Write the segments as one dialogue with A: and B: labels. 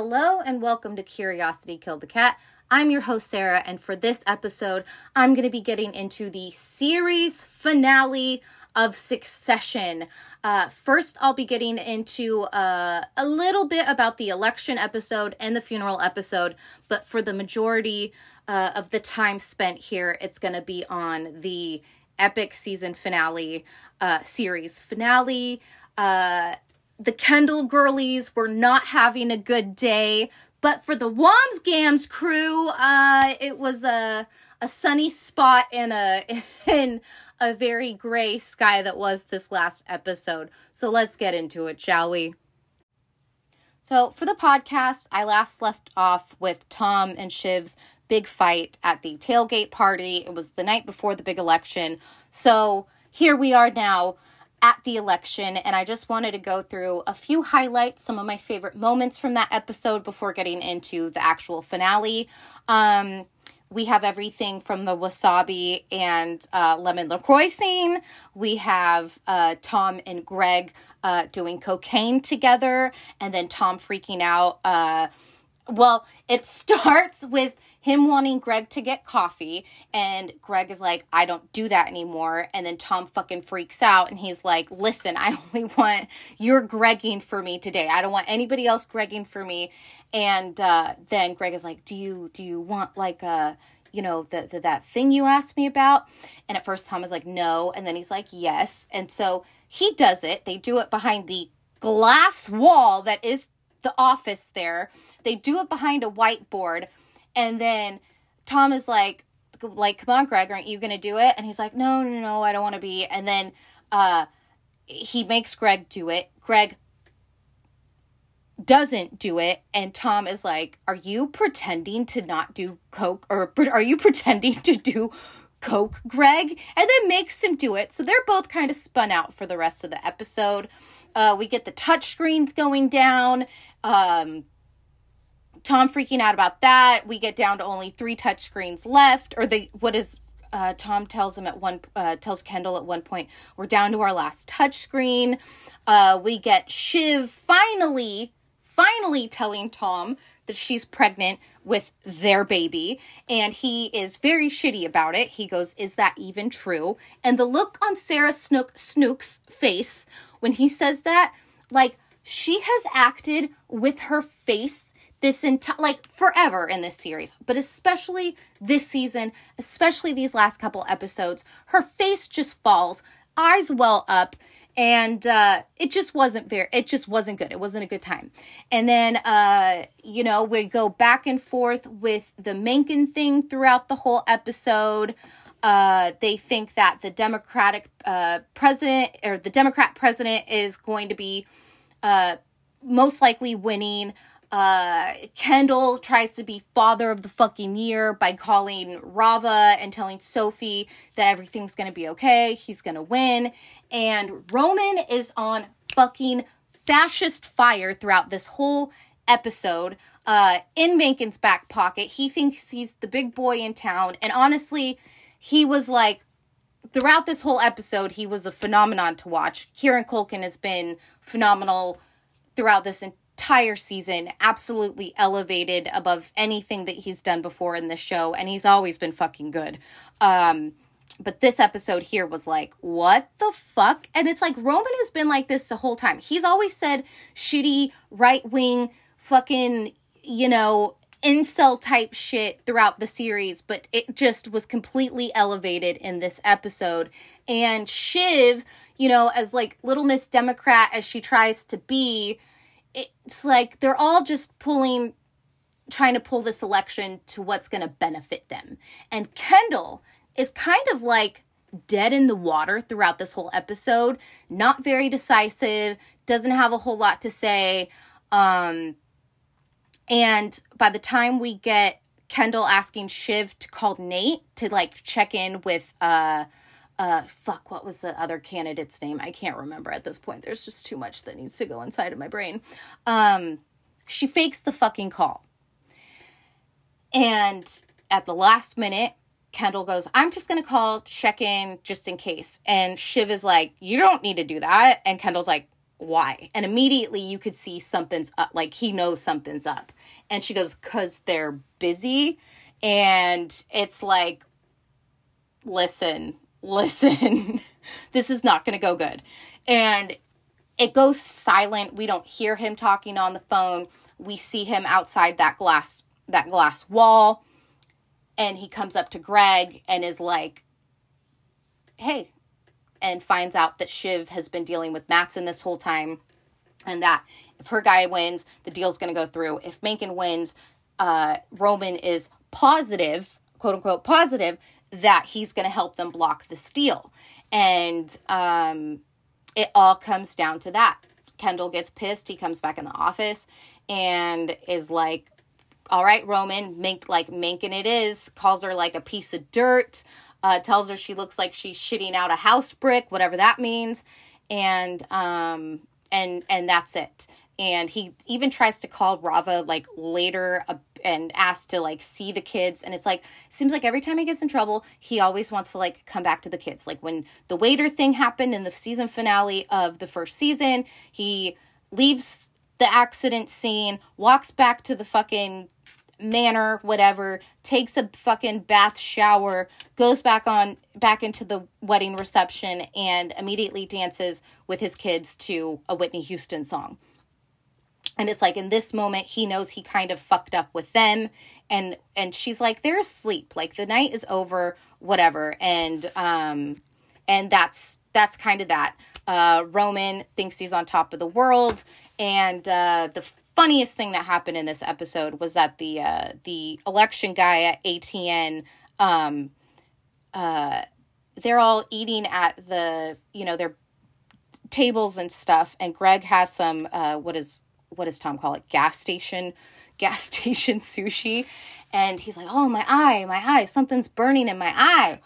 A: Hello and welcome to Curiosity Killed the Cat. I'm your host, Sarah, and for this episode, I'm going to be getting into the series finale of Succession. Uh, first, I'll be getting into uh, a little bit about the election episode and the funeral episode, but for the majority uh, of the time spent here, it's going to be on the epic season finale, uh, series finale. The Kendall girlies were not having a good day, but for the Wambsgans crew, uh, it was a a sunny spot in a in a very gray sky that was this last episode. So let's get into it, shall we? So for the podcast, I last left off with Tom and Shiv's big fight at the tailgate party. It was the night before the big election. So here we are now at the election, and I just wanted to go through a few highlights, some of my favorite moments from that episode before getting into the actual finale. Um, we have everything from the wasabi and uh, lemon LaCroix scene. We have uh, Tom and Greg uh, doing cocaine together, and then Tom freaking out. Uh, well, it starts with him wanting Greg to get coffee, and Greg is like, I don't do that anymore. And then Tom fucking freaks out and he's like, Listen, I only want you're Gregging for me today. I don't want anybody else Gregging for me. And uh, then Greg is like, Do you do you want like a you know the, the that thing you asked me about and at first tom is like no and then he's like yes and so he does it they do it behind the glass wall that is the office there they do it behind a whiteboard and then Tom is like, like, come on, Greg, aren't you gonna do it? And he's like, no, no, no, I don't want to be. And then uh, he makes Greg do it. Greg doesn't do it, and Tom is like, are you pretending to not do coke, or are you pretending to do coke, Greg? And then makes him do it. So they're both kind of spun out for the rest of the episode. Uh, we get the touch screens going down. Um, Tom freaking out about that. We get down to only three touchscreens left, or the what is uh, Tom tells him at one uh, tells Kendall at one point we're down to our last touchscreen. Uh, we get Shiv finally, finally telling Tom that she's pregnant with their baby, and he is very shitty about it. He goes, "Is that even true?" And the look on Sarah Snook Snook's face when he says that, like she has acted with her face this entire like forever in this series but especially this season especially these last couple episodes her face just falls eyes well up and uh it just wasn't very it just wasn't good it wasn't a good time. And then uh you know we go back and forth with the Mencken thing throughout the whole episode. Uh they think that the democratic uh president or the democrat president is going to be uh most likely winning uh Kendall tries to be father of the fucking year by calling Rava and telling Sophie that everything's to be okay, he's to win, and Roman is on fucking fascist fire throughout this whole episode. Uh in Mencken's back pocket, he thinks he's the big boy in town and honestly, he was like throughout this whole episode, he was a phenomenon to watch. Kieran Culkin has been phenomenal throughout this entire season absolutely elevated above anything that he's done before in the show and he's always been fucking good. Um but this episode here was like what the fuck? And it's like roman has been like this the whole time. He's always said shitty right wing fucking you know incel type shit throughout the series but it just was completely elevated in this episode. And shiv you know as like little miss democrat as she tries to be it's like they're all just pulling trying to pull this election to what's going to benefit them. And Kendall is kind of like dead in the water throughout this whole episode, not very decisive, doesn't have a whole lot to say. Um and by the time we get Kendall asking Shiv to call Nate to like check in with uh uh fuck what was the other candidate's name i can't remember at this point there's just too much that needs to go inside of my brain um she fakes the fucking call and at the last minute kendall goes i'm just gonna call check in just in case and shiv is like you don't need to do that and kendall's like why? And immediately you could see something's up, like he knows something's up. And she goes, Cause they're busy. And it's like, listen, listen, this is not going to go good. And it goes silent. We don't hear him talking on the phone. We see him outside that glass that glass wall and he comes up to Greg and is like, "Hey," and finds out that Shiv has been dealing with Matsson this whole time and that if her guy wins, the deal's going to go through. If Mencken wins, uh, Roman is positive, quote unquote, positive that he's going to help them block the steal. And um, it all comes down to that. Kendall gets pissed. He comes back in the office and is like, all right, Roman, make like Mencken it is, calls her like a piece of dirt, uh, tells her she looks like she's shitting out a house brick, whatever that means. And um and and that's it and he even tries to call Rava like later uh, and asked to like see the kids and it's like seems like every time he gets in trouble he always wants to like come back to the kids. Like when the waiter thing happened in the season finale of the first season he leaves the accident scene walks back to the fucking manor whatever takes a fucking bath shower goes back on back into the wedding reception and immediately dances with his kids to a Whitney Houston song and it's like in this moment he knows he kind of fucked up with them. And and she's like they're asleep. Like the night is over whatever. And um and that's that's kind of that. Uh roman thinks he's on top of the world. And uh the funniest thing that happened in this episode was that the uh the election guy at atn um uh they're all eating at the you know their tables and stuff. And greg has some uh what is what does Tom call it? Gas station, gas station sushi. And he's like, oh, my eye, my eye, something's burning in my eye.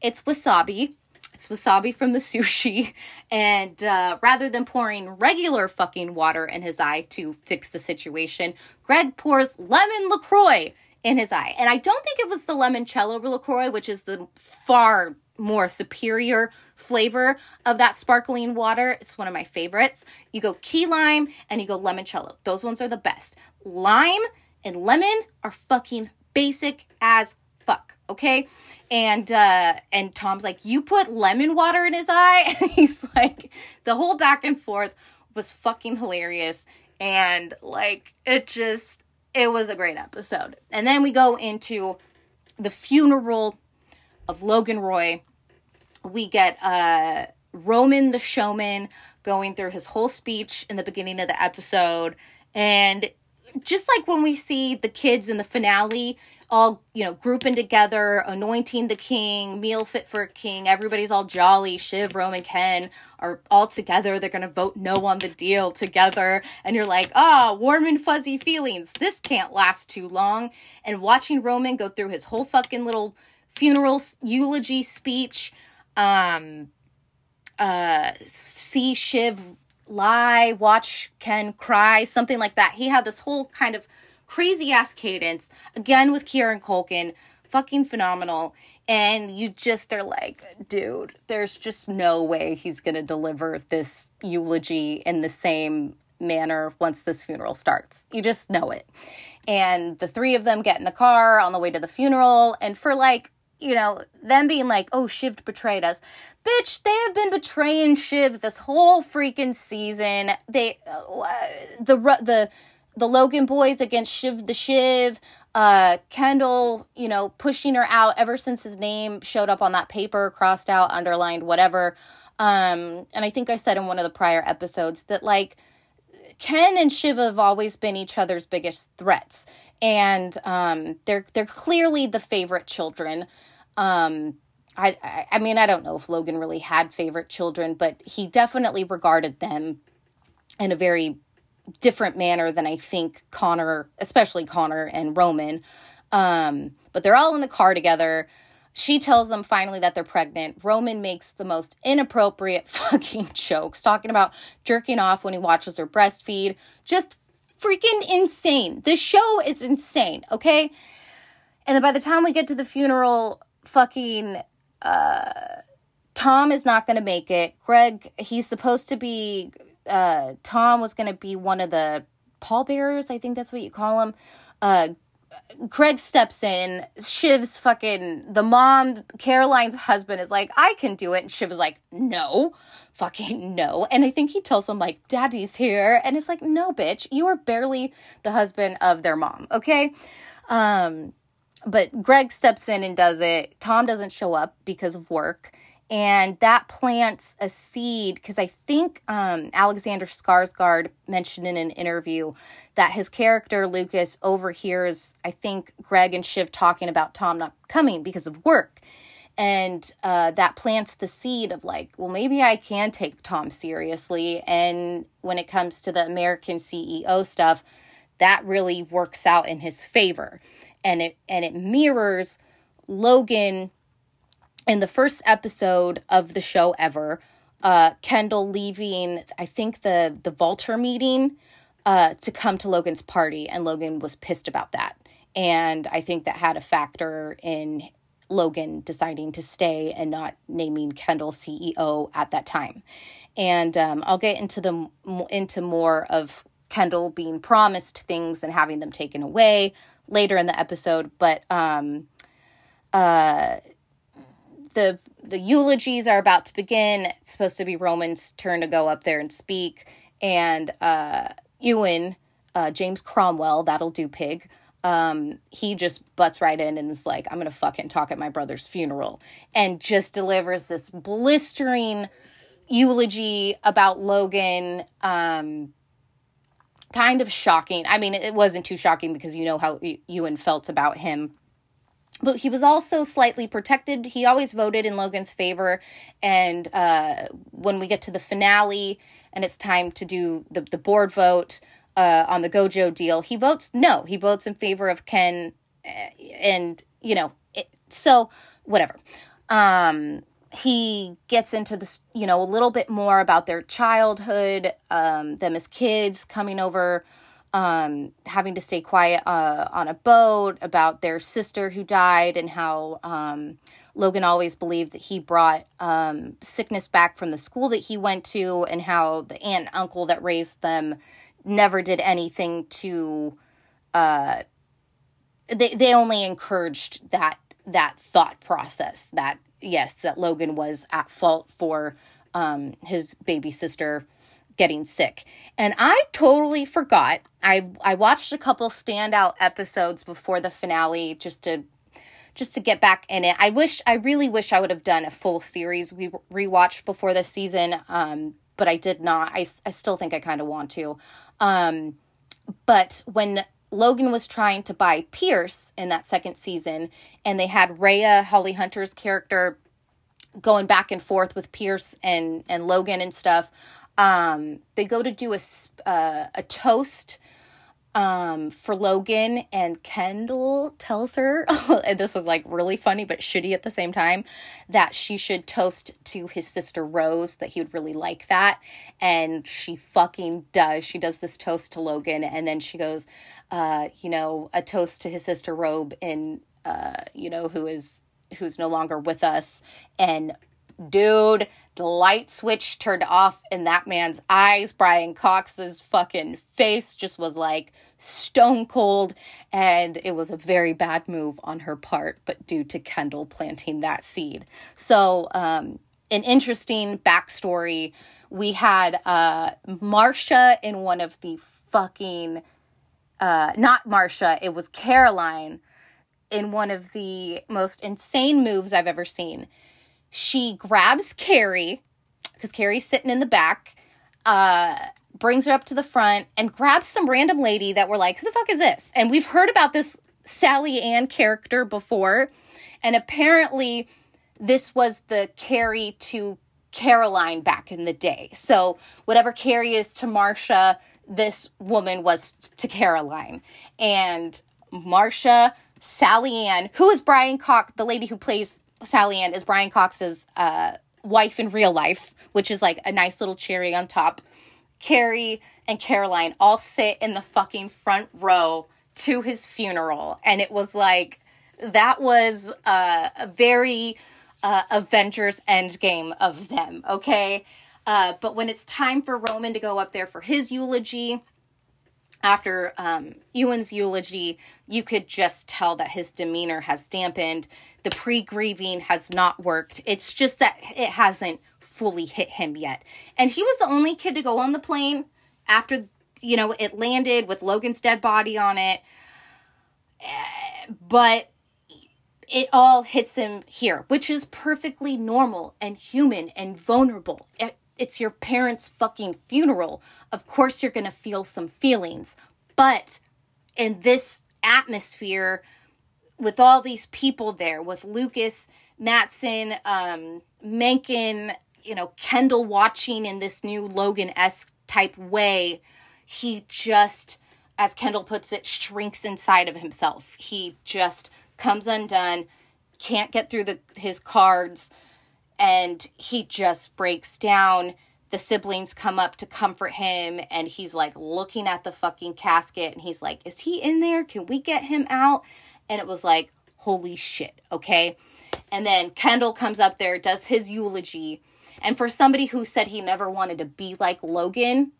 A: It's wasabi. It's wasabi from the sushi. And uh, rather than pouring regular fucking water in his eye to fix the situation, Greg pours lemon LaCroix in his eye. And I don't think it was the limoncello LaCroix, which is the far more superior flavor of that sparkling water. It's one of my favorites. You go key lime and you go limoncello. Those ones are the best. Lime and lemon are fucking basic as fuck, okay? And uh and Tom's like, "You put lemon water in his eye?" And he's like, the whole back and forth was fucking hilarious and like it just it was a great episode. And then we go into the funeral of Logan Roy, we get uh, Roman the showman going through his whole speech in the beginning of the episode. And just like when we see the kids in the finale, all you know grouping together anointing the king meal fit for a king everybody's all jolly shiv roman ken are all together. They're gonna vote no on the deal together. And you're like ah oh, warm and fuzzy feelings. This can't last too long. And watching roman go through his whole fucking little funeral eulogy speech um uh see shiv lie watch ken cry something like that. He had this whole kind of crazy ass cadence again with kieran culkin fucking phenomenal. And you just are like dude there's just no way he's gonna deliver this eulogy in the same manner once this funeral starts. You just know it. And the three of them get in the car on the way to the funeral and for like you know, them being like, oh, Shiv betrayed us. Bitch, they have been betraying Shiv this whole freaking season. They, uh, the, the, the Logan boys against Shiv the Shiv, uh, Kendall, you know, pushing her out ever since his name showed up on that paper, crossed out, underlined, whatever. Um, and I think I said in one of the prior episodes that, like, Ken and Shiv have always been each other's biggest threats, and um, they're they're clearly the favorite children. Um, I, I, I mean, I don't know if Logan really had favorite children, but he definitely regarded them in a very different manner than I think Connor, especially Connor and Roman. Um, but they're all in the car together. She tells them finally that they're pregnant. Roman makes the most inappropriate fucking jokes, talking about jerking off when he watches her breastfeed. Just freaking insane. This show is insane, okay? And then by the time we get to the funeral, fucking uh Tom is not going to make it. Greg, he's supposed to be uh, Tom was going to be one of the pallbearers. I think that's what you call them. Uh, Greg steps in. Shiv's fucking the mom, Caroline's husband is like, I can do it. And Shiv is like, no, fucking no. And I think he tells him, like, daddy's here. And it's like, no, bitch, you are barely the husband of their mom, okay? Um, but Greg steps in and does it. Tom doesn't show up because of work. And that plants a seed because I think um, Alexander Skarsgård mentioned in an interview that his character Lucas overhears I think Greg and Shiv talking about Tom not coming because of work, and uh, that plants the seed of like, well, maybe I can take Tom seriously, and when it comes to the American CEO stuff, that really works out in his favor, and it and it mirrors Logan in the first episode of the show ever, uh, Kendall leaving, I think the the Vaulter meeting, uh, to come to Logan's party, and Logan was pissed about that, and I think that had a factor in Logan deciding to stay and not naming Kendall CEO at that time, and um, I'll get into the into more of Kendall being promised things and having them taken away later in the episode, but um, uh the the eulogies are about to begin. It's supposed to be Roman's turn to go up there and speak, and uh, Ewan, uh, James Cromwell, that'll do pig. Um, he just butts right in and is like, "I'm gonna fucking talk at my brother's funeral," and just delivers this blistering eulogy about Logan. Um, kind of shocking. I mean, it wasn't too shocking because you know how Ewan felt about him but he was also slightly protected. He always voted in Logan's favor. And uh, when we get to the finale and it's time to do the, the board vote uh, on the Gojo deal, he votes no. He votes in favor of Ken. Eh, and, you know, it, so whatever. Um, he gets into this, you know, a little bit more about their childhood, um, them as kids coming over um, having to stay quiet uh, on a boat, about their sister who died, and how um, Logan always believed that he brought um, sickness back from the school that he went to, and how the aunt and uncle that raised them never did anything to. Uh, they they only encouraged that that thought process that yes that Logan was at fault for um, his baby sister getting sick. And I totally forgot. I I watched a couple standout episodes before the finale just to just to get back in it. I wish I really wish I would have done a full series we rewatched before the season um but I did not. I I still think I kind of want to. Um but when Logan was trying to buy Pierce in that second season and they had Rhea Holly Hunter's character going back and forth with Pierce and and Logan and stuff. Um, they go to do a uh, a toast um, for Logan, and Kendall tells her, and this was like really funny but shitty at the same time, that she should toast to his sister Rose, that he would really like that. And she fucking does. She does this toast to Logan, and then she goes, uh, you know, a toast to his sister Rose, and, uh, you know, who is who's no longer with us. And dude, the light switch turned off in that man's eyes. Brian Cox's fucking face just was like stone cold. And it was a very bad move on her part, but due to Kendall planting that seed. So, um, an interesting backstory. We had uh, Marcia in one of the fucking, uh, not Marcia, it was Caroline in one of the most insane moves I've ever seen she grabs Kerry because Kerry's sitting in the back, uh, brings her up to the front, and grabs some random lady that we're like, who the fuck is this? And we've heard about this Sally Ann character before, and apparently this was the Kerry to Caroline back in the day. So whatever Kerry is to Marcia, this woman was to Caroline. And Marcia, Sally Ann, who is Brian Cox, the lady who plays Sally Ann is Brian Cox's uh, wife in real life, which is like a nice little cherry on top. Kerry and Caroline all sit in the fucking front row to his funeral. And it was like, that was uh, a very uh, Avengers Endgame of them, okay? Uh, but when it's time for Roman to go up there for his eulogy, after um, Ewan's eulogy, you could just tell that his demeanor has dampened. The pre grieving has not worked. It's just that it hasn't fully hit him yet. And he was the only kid to go on the plane after, you know, it landed with Logan's dead body on it. But it all hits him here, which is perfectly normal and human and vulnerable. It's your parents' fucking funeral. Of course, you're going to feel some feelings. But in this atmosphere, with all these people there, with Lucas, Matson, um, Mencken, you know, Kendall watching in this new Logan esque type way, he just, as Kendall puts it, shrinks inside of himself. He just comes undone, can't get through the his cards, and he just breaks down. The siblings come up to comfort him, and he's like looking at the fucking casket, and he's like, Is he in there? Can we get him out? And it was like, Holy shit, okay? And then Kendall comes up there, does his eulogy. And for somebody who said he never wanted to be like Logan,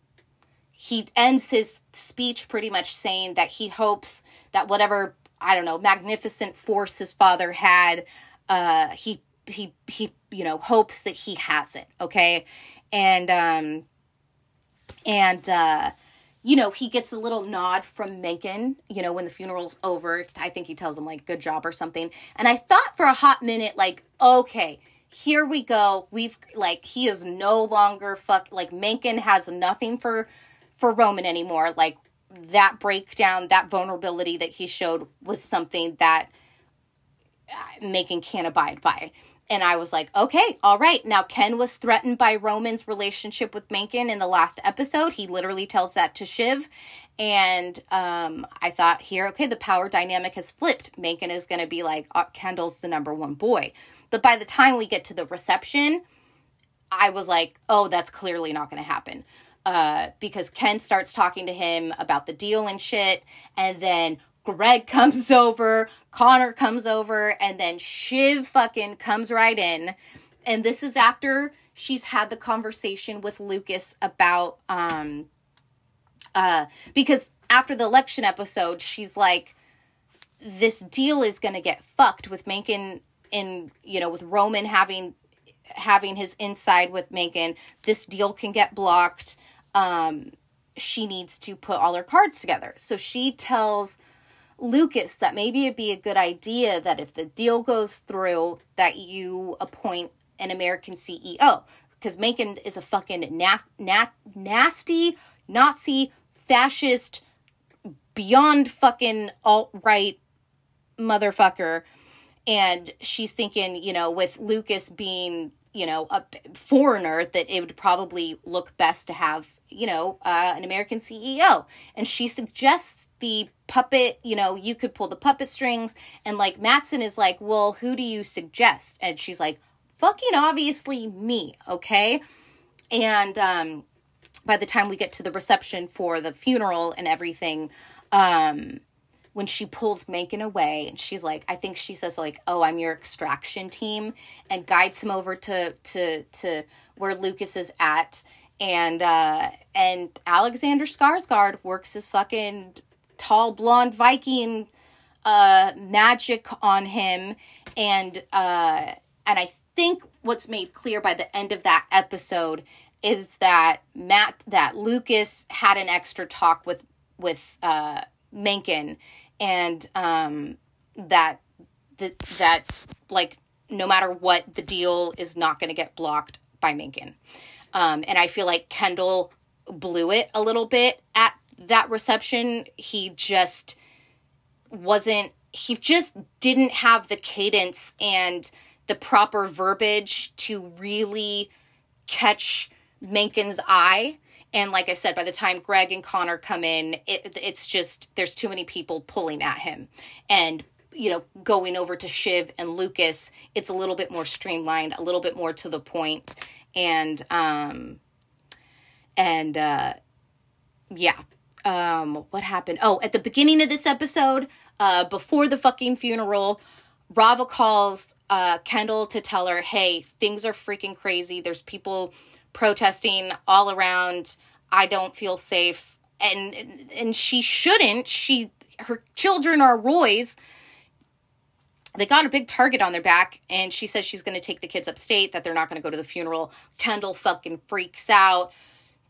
A: he ends his speech pretty much saying that he hopes that whatever I don't know, magnificent force his father had. Uh, he he he you know hopes that he has it. Okay, and um, and uh, you know he gets a little nod from Mencken. You know when the funeral's over, I think he tells him like "good job" or something. And I thought for a hot minute like, okay, here we go. We've like he is no longer fuck like Mencken has nothing for for Roman anymore. Like that breakdown, that vulnerability that he showed was something that uh, Mencken can't abide by. And I was like, okay, all right. Now, Ken was threatened by Roman's relationship with Mencken in the last episode. He literally tells that to Shiv. And um, I thought here, okay, the power dynamic has flipped. Mencken is going to be like, uh, Kendall's the number one boy. But by the time we get to the reception, I was like, oh, that's clearly not going to happen uh, because Ken starts talking to him about the deal and shit, and then Greg comes over, Connor comes over, and then Shiv fucking comes right in. And this is after she's had the conversation with Lucas about um uh because after the election episode, she's like this deal is going to get fucked with Mencken in, you know, with Roman having having his inside with Mencken. This deal can get blocked um, she needs to put all her cards together. So she tells Lucas that maybe it'd be a good idea that if the deal goes through, that you appoint an American CEO. Because Mencken is a fucking nas- na- nasty, Nazi, fascist, beyond fucking alt right motherfucker. And she's thinking, you know, with Lucas being you know a foreigner that it would probably look best to have you know uh, an american ceo and she suggests the puppet you know you could pull the puppet strings and like Matsson is like well who do you suggest? And she's like fucking obviously me okay? And um by the time we get to the reception for the funeral and everything um when she pulls Mencken away and she's like, I think she says like, "Oh, I'm your extraction team," and guides him over to to to where Lucas is at, and uh, and Alexander Skarsgård works his fucking tall blonde Viking uh, magic on him, and uh, and I think what's made clear by the end of that episode is that Matt that Lucas had an extra talk with with uh Mencken and um, that that that like no matter what the deal is not going to get blocked by Mencken. Um, and I feel like Kendall blew it a little bit at that reception. He just wasn't he just didn't have the cadence and the proper verbiage to really catch Mencken's eye and like I said, by the time Greg and Connor come in, it, it's just there's too many people pulling at him. And you know, going over to Shiv and Lucas, it's a little bit more streamlined, a little bit more to the point, and um, and uh, yeah. Um, what happened? Oh, at the beginning of this episode, uh, before the fucking funeral, Rava calls uh, Kendall to tell her, hey, things are freaking crazy. There's people protesting all around. I don't feel safe. And and she shouldn't. She her children are Roy's. They got a big target on their back, and she says she's going to take the kids upstate, that they're not going to go to the funeral. Kendall fucking freaks out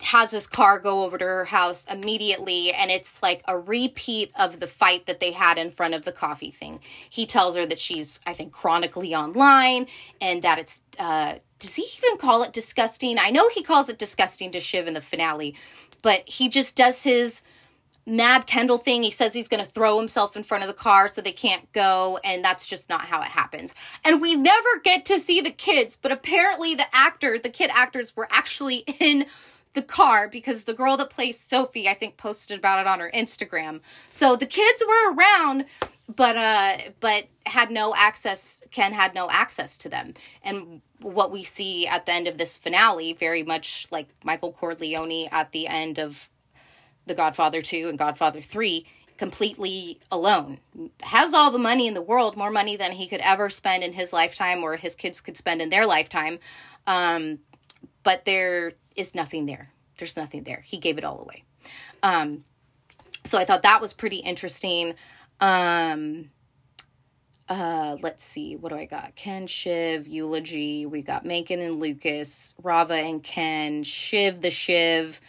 A: has his car go over to her house immediately and it's like a repeat of the fight that they had in front of the coffee thing. He tells her that she's i think chronically online and that it's uh does he even call it disgusting? I know he calls it disgusting to shiv in the finale but he just does his mad kendall thing. He says he's going to throw himself in front of the car so they can't go and that's just not how it happens. And we never get to see the kids but apparently the actor the kid actors were actually in the car because the girl that plays Sophie, I think, posted about it on her Instagram. So the kids were around, but uh, but had no access. Ken had no access to them, and what we see at the end of this finale, very much like Michael Corleone at the end of The Godfather Two and Godfather Three, completely alone. Has all the money in the world, more money than he could ever spend in his lifetime or his kids could spend in their lifetime. Um, but there is nothing there. There's nothing there. He gave it all away. Um, so I thought that was pretty interesting. Um, uh, let's see, what do I got? Ken, Shiv, Eulogy. We got Mencken and Lucas, Rava and Ken, Shiv the Shiv.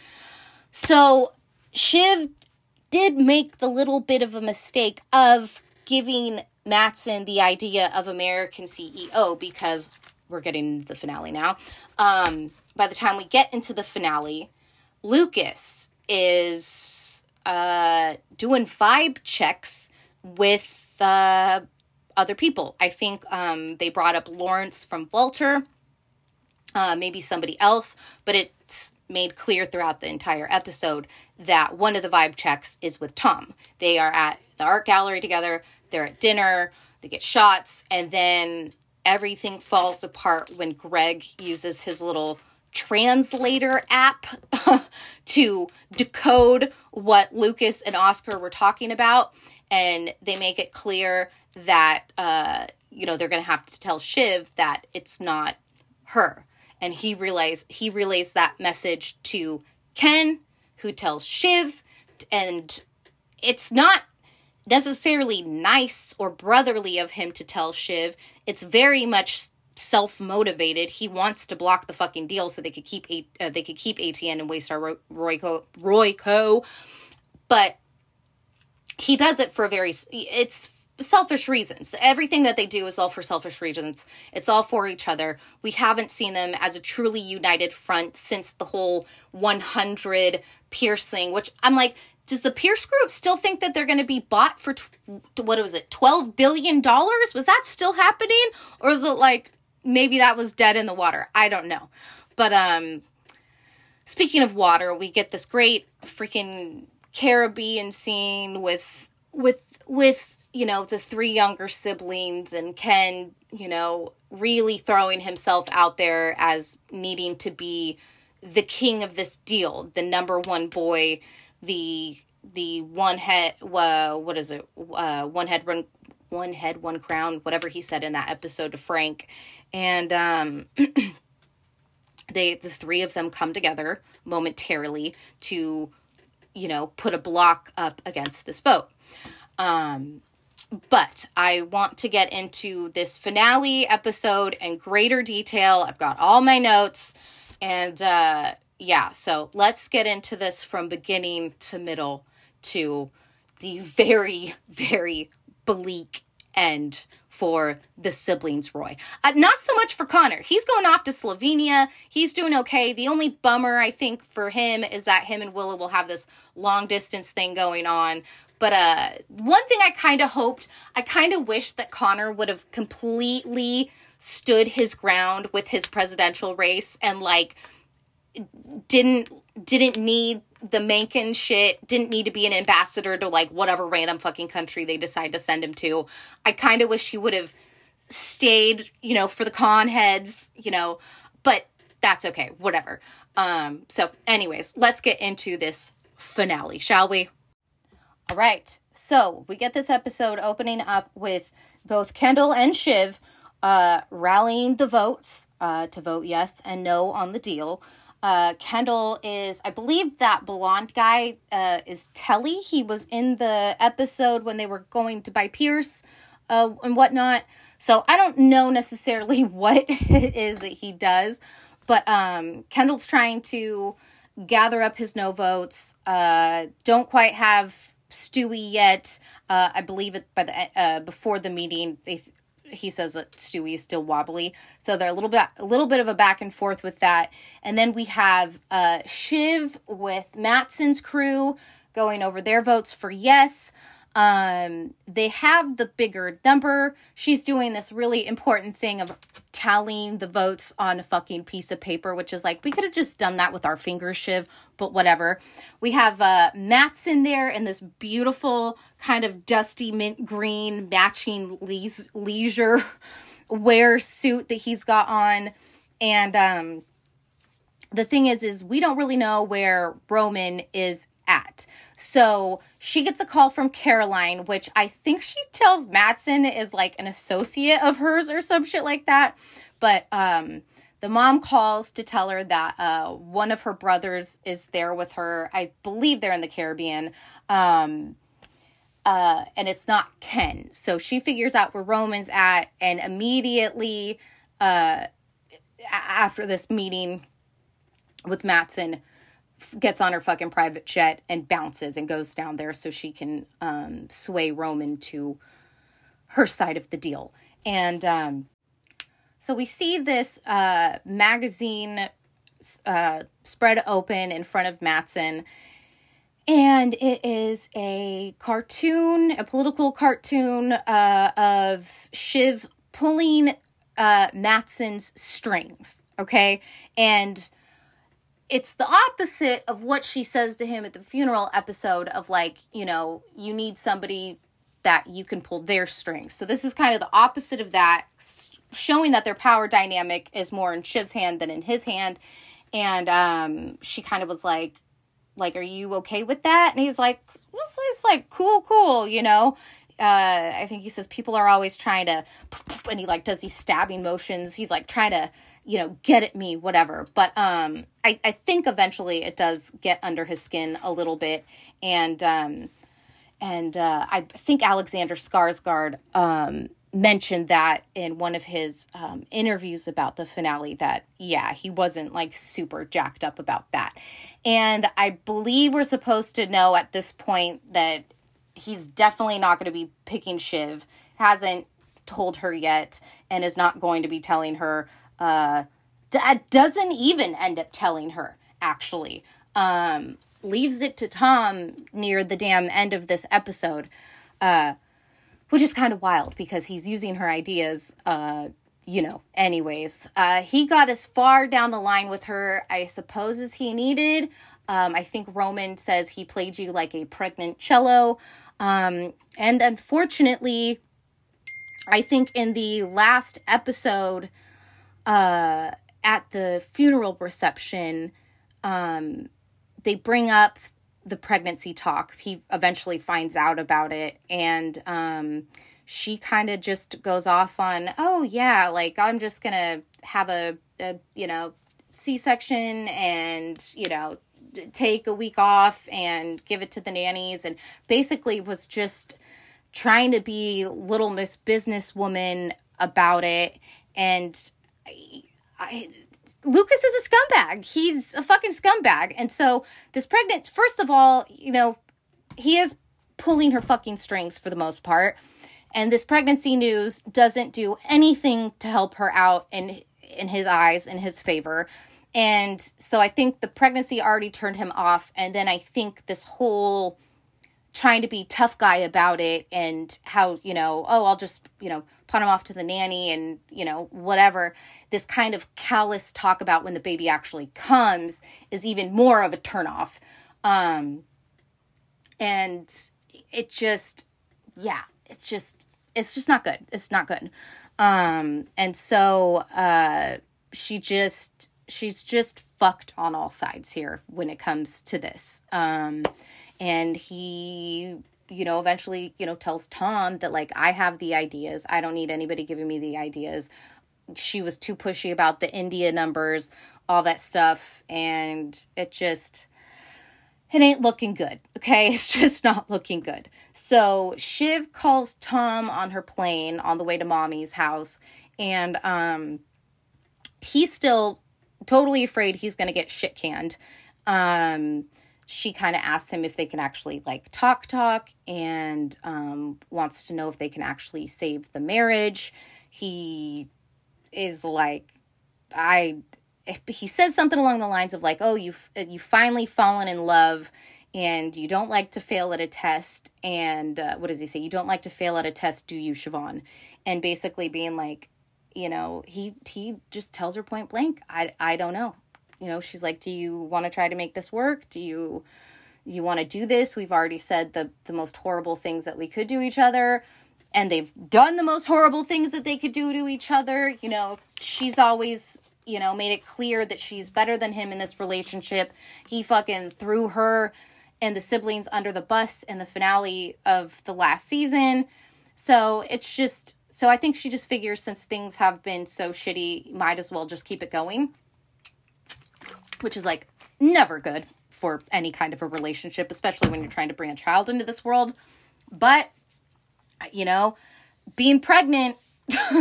A: So Shiv did make the little bit of a mistake of giving Matsson the idea of American CEO because we're getting the finale now. Um, by the time we get into the finale, Lucas is uh, doing vibe checks with uh, other people. I think um, they brought up Lawrence from Vaulter, uh, maybe somebody else, but it's made clear throughout the entire episode that one of the vibe checks is with Tom. They are at the art gallery together, they're at dinner, they get shots, and then everything falls apart when Greg uses his little translator app to decode what Lucas and Oscar were talking about. And they make it clear that, uh, you know, they're going to have to tell Shiv that it's not her. And he relays, he relays that message to Ken, who tells Shiv. And it's not necessarily nice or brotherly of him to tell Shiv. It's very much self motivated. He wants to block the fucking deal so they could keep uh, they could keep ATN and waste Waystar Royco Royco, but he does it for a very it's selfish reasons. Everything that they do is all for selfish reasons. It's all for each other. We haven't seen them as a truly united front since the whole 100 Pierce thing, which I'm like, does the Pierce group still think that they're going to be bought for tw- what was it, 12 billion dollars? Was that still happening or is it like maybe that was dead in the water. I don't know. But um speaking of water, we get this great freaking Caribbean scene with with with you know the three younger siblings and Ken, you know, really throwing himself out there as needing to be the king of this deal, the number one boy, the the one head uh, what is it uh, one head one one head one crown whatever he said in that episode to frank and um, they the three of them come together momentarily to you know put a block up against this vote um, but i want to get into this finale episode in greater detail. I've got all my notes. And uh, yeah so let's get into this from beginning to middle to the very very bleak end for the siblings, Roy. Uh, not so much for Connor. He's going off to Slovenia. He's doing okay. The only bummer, I think, for him is that him and Willow will have this long distance thing going on. But uh, one thing I kind of hoped, I kind of wished that Connor would have completely stood his ground with his presidential race and like didn't didn't need the Mencken shit didn't need to be an ambassador to like whatever random fucking country they decide to send him to. I kind of wish he would have stayed, you know, for the con heads, you know, but that's okay, whatever. Um so anyways, let's get into this finale, shall we? All right. So, we get this episode opening up with both Kendall and Shiv uh, rallying the votes uh, to vote yes and no on the deal. Uh, Kendall is, I believe that blonde guy uh, is Telly. He was in the episode when they were going to buy Pierce uh, and whatnot. So I don't know necessarily what it is that he does, but um, Kendall's trying to gather up his no votes. Uh, don't quite have Stewy yet. Uh, I believe it by the uh, before the meeting they he says that Stewy is still wobbly. So they're a little bit a little bit of a back and forth with that. And then we have uh Shiv with Matsson's crew going over their votes for yes. Um they have the bigger number. She's doing this really important thing of tallying the votes on a fucking piece of paper, which is like, we could have just done that with our fingers, Shiv, but whatever. We have uh, Matsson there and this beautiful kind of dusty mint green matching leis- leisure wear suit that he's got on. And um, the thing is, is we don't really know where Roman is at. So she gets a call from Caroline, which I think she tells Matsson is like an associate of hers or some shit like that. But um, the mom calls to tell her that uh, one of her brothers is there with her. I believe they're in the Caribbean. Um, uh, and it's not Ken. So she figures out where Roman's at, and immediately uh, after this meeting with Matsson, gets on her fucking private jet and bounces and goes down there so she can um, sway Roman to her side of the deal. And um, so we see this uh, magazine uh, spread open in front of Matsson. And it is a cartoon, a political cartoon uh, of Shiv pulling uh, Matsson's strings. Okay. And it's the opposite of what she says to him at the funeral episode of like, you know, you need somebody that you can pull their strings. So this is kind of the opposite of that, showing that their power dynamic is more in Shiv's hand than in his hand. And um, she kind of was like, like, are you okay with that? And he's like, it's, it's like cool, cool, you know. Uh, I think he says people are always trying to, and he like does these stabbing motions. He's like trying to you know, get at me, whatever. But um, I, I think eventually it does get under his skin a little bit. And um, and uh, I think Alexander Skarsgård um, mentioned that in one of his um, interviews about the finale that yeah he wasn't like super jacked up about that and i believe we're supposed to know at this point that he's definitely not going to be picking shiv hasn't told her yet and is not going to be telling her uh, dad doesn't even end up telling her, actually. Um, leaves it to Tom near the damn end of this episode, uh, which is kind of wild because he's using her ideas, uh, you know, anyways. Uh, he got as far down the line with her, I suppose, as he needed. Um, I think Roman says he played you like a pregnant cello. Um, and unfortunately, I think in the last episode, at the funeral reception, um, they bring up the pregnancy talk. He eventually finds out about it, and um, she kind of just goes off on, "Oh yeah, like I'm just gonna have a, a you know C-section, and you know." take a week off and give it to the nannies and basically was just trying to be little miss businesswoman about it and I, Lucas is a scumbag. He's a fucking scumbag. And so this pregnant, first of all, you know, he is pulling her fucking strings for the most part. And this pregnancy news doesn't do anything to help her out in in his eyes, in his favor. And so I think the pregnancy already turned him off. And then I think this whole trying to be tough guy about it and how, you know, oh, I'll just, you know, pawn him off to the nanny and, you know, whatever. This kind of callous talk about when the baby actually comes is even more of a turnoff. Um, and it just, yeah, it's just, it's just not good. It's not good. Um, and so, uh, she just, she's just fucked on all sides here when it comes to this. Um, and he you know, eventually, you know, tells Tom that, like, I have the ideas. I don't need anybody giving me the ideas. She was too pushy about the India numbers, all that stuff. And it just, it ain't looking good. Okay. It's just not looking good. So Shiv calls Tom on her plane on the way to mommy's house. And, um, he's still totally afraid he's to get shit canned. Um, she kind of asks him if they can actually like talk talk and um, wants to know if they can actually save the marriage. He is like i he says something along the lines of like oh you've you finally fallen in love and you don't like to fail at a test and uh, what does he say? You don't like to fail at a test do you siobhan? And basically being like you know he he just tells her point blank i i don't know you know she's like do you want to try to make this work? Do you you want to do this? We've already said the the most horrible things that we could do each other and they've done the most horrible things that they could do to each other. You know she's always you know made it clear that she's better than him in this relationship. He fucking threw her and the siblings under the bus in the finale of the last season. So it's just so i think she just figures since things have been so shitty might as well just keep it going which is like never good for any kind of a relationship, especially when you're trying to bring a child into this world. But you know, being pregnant,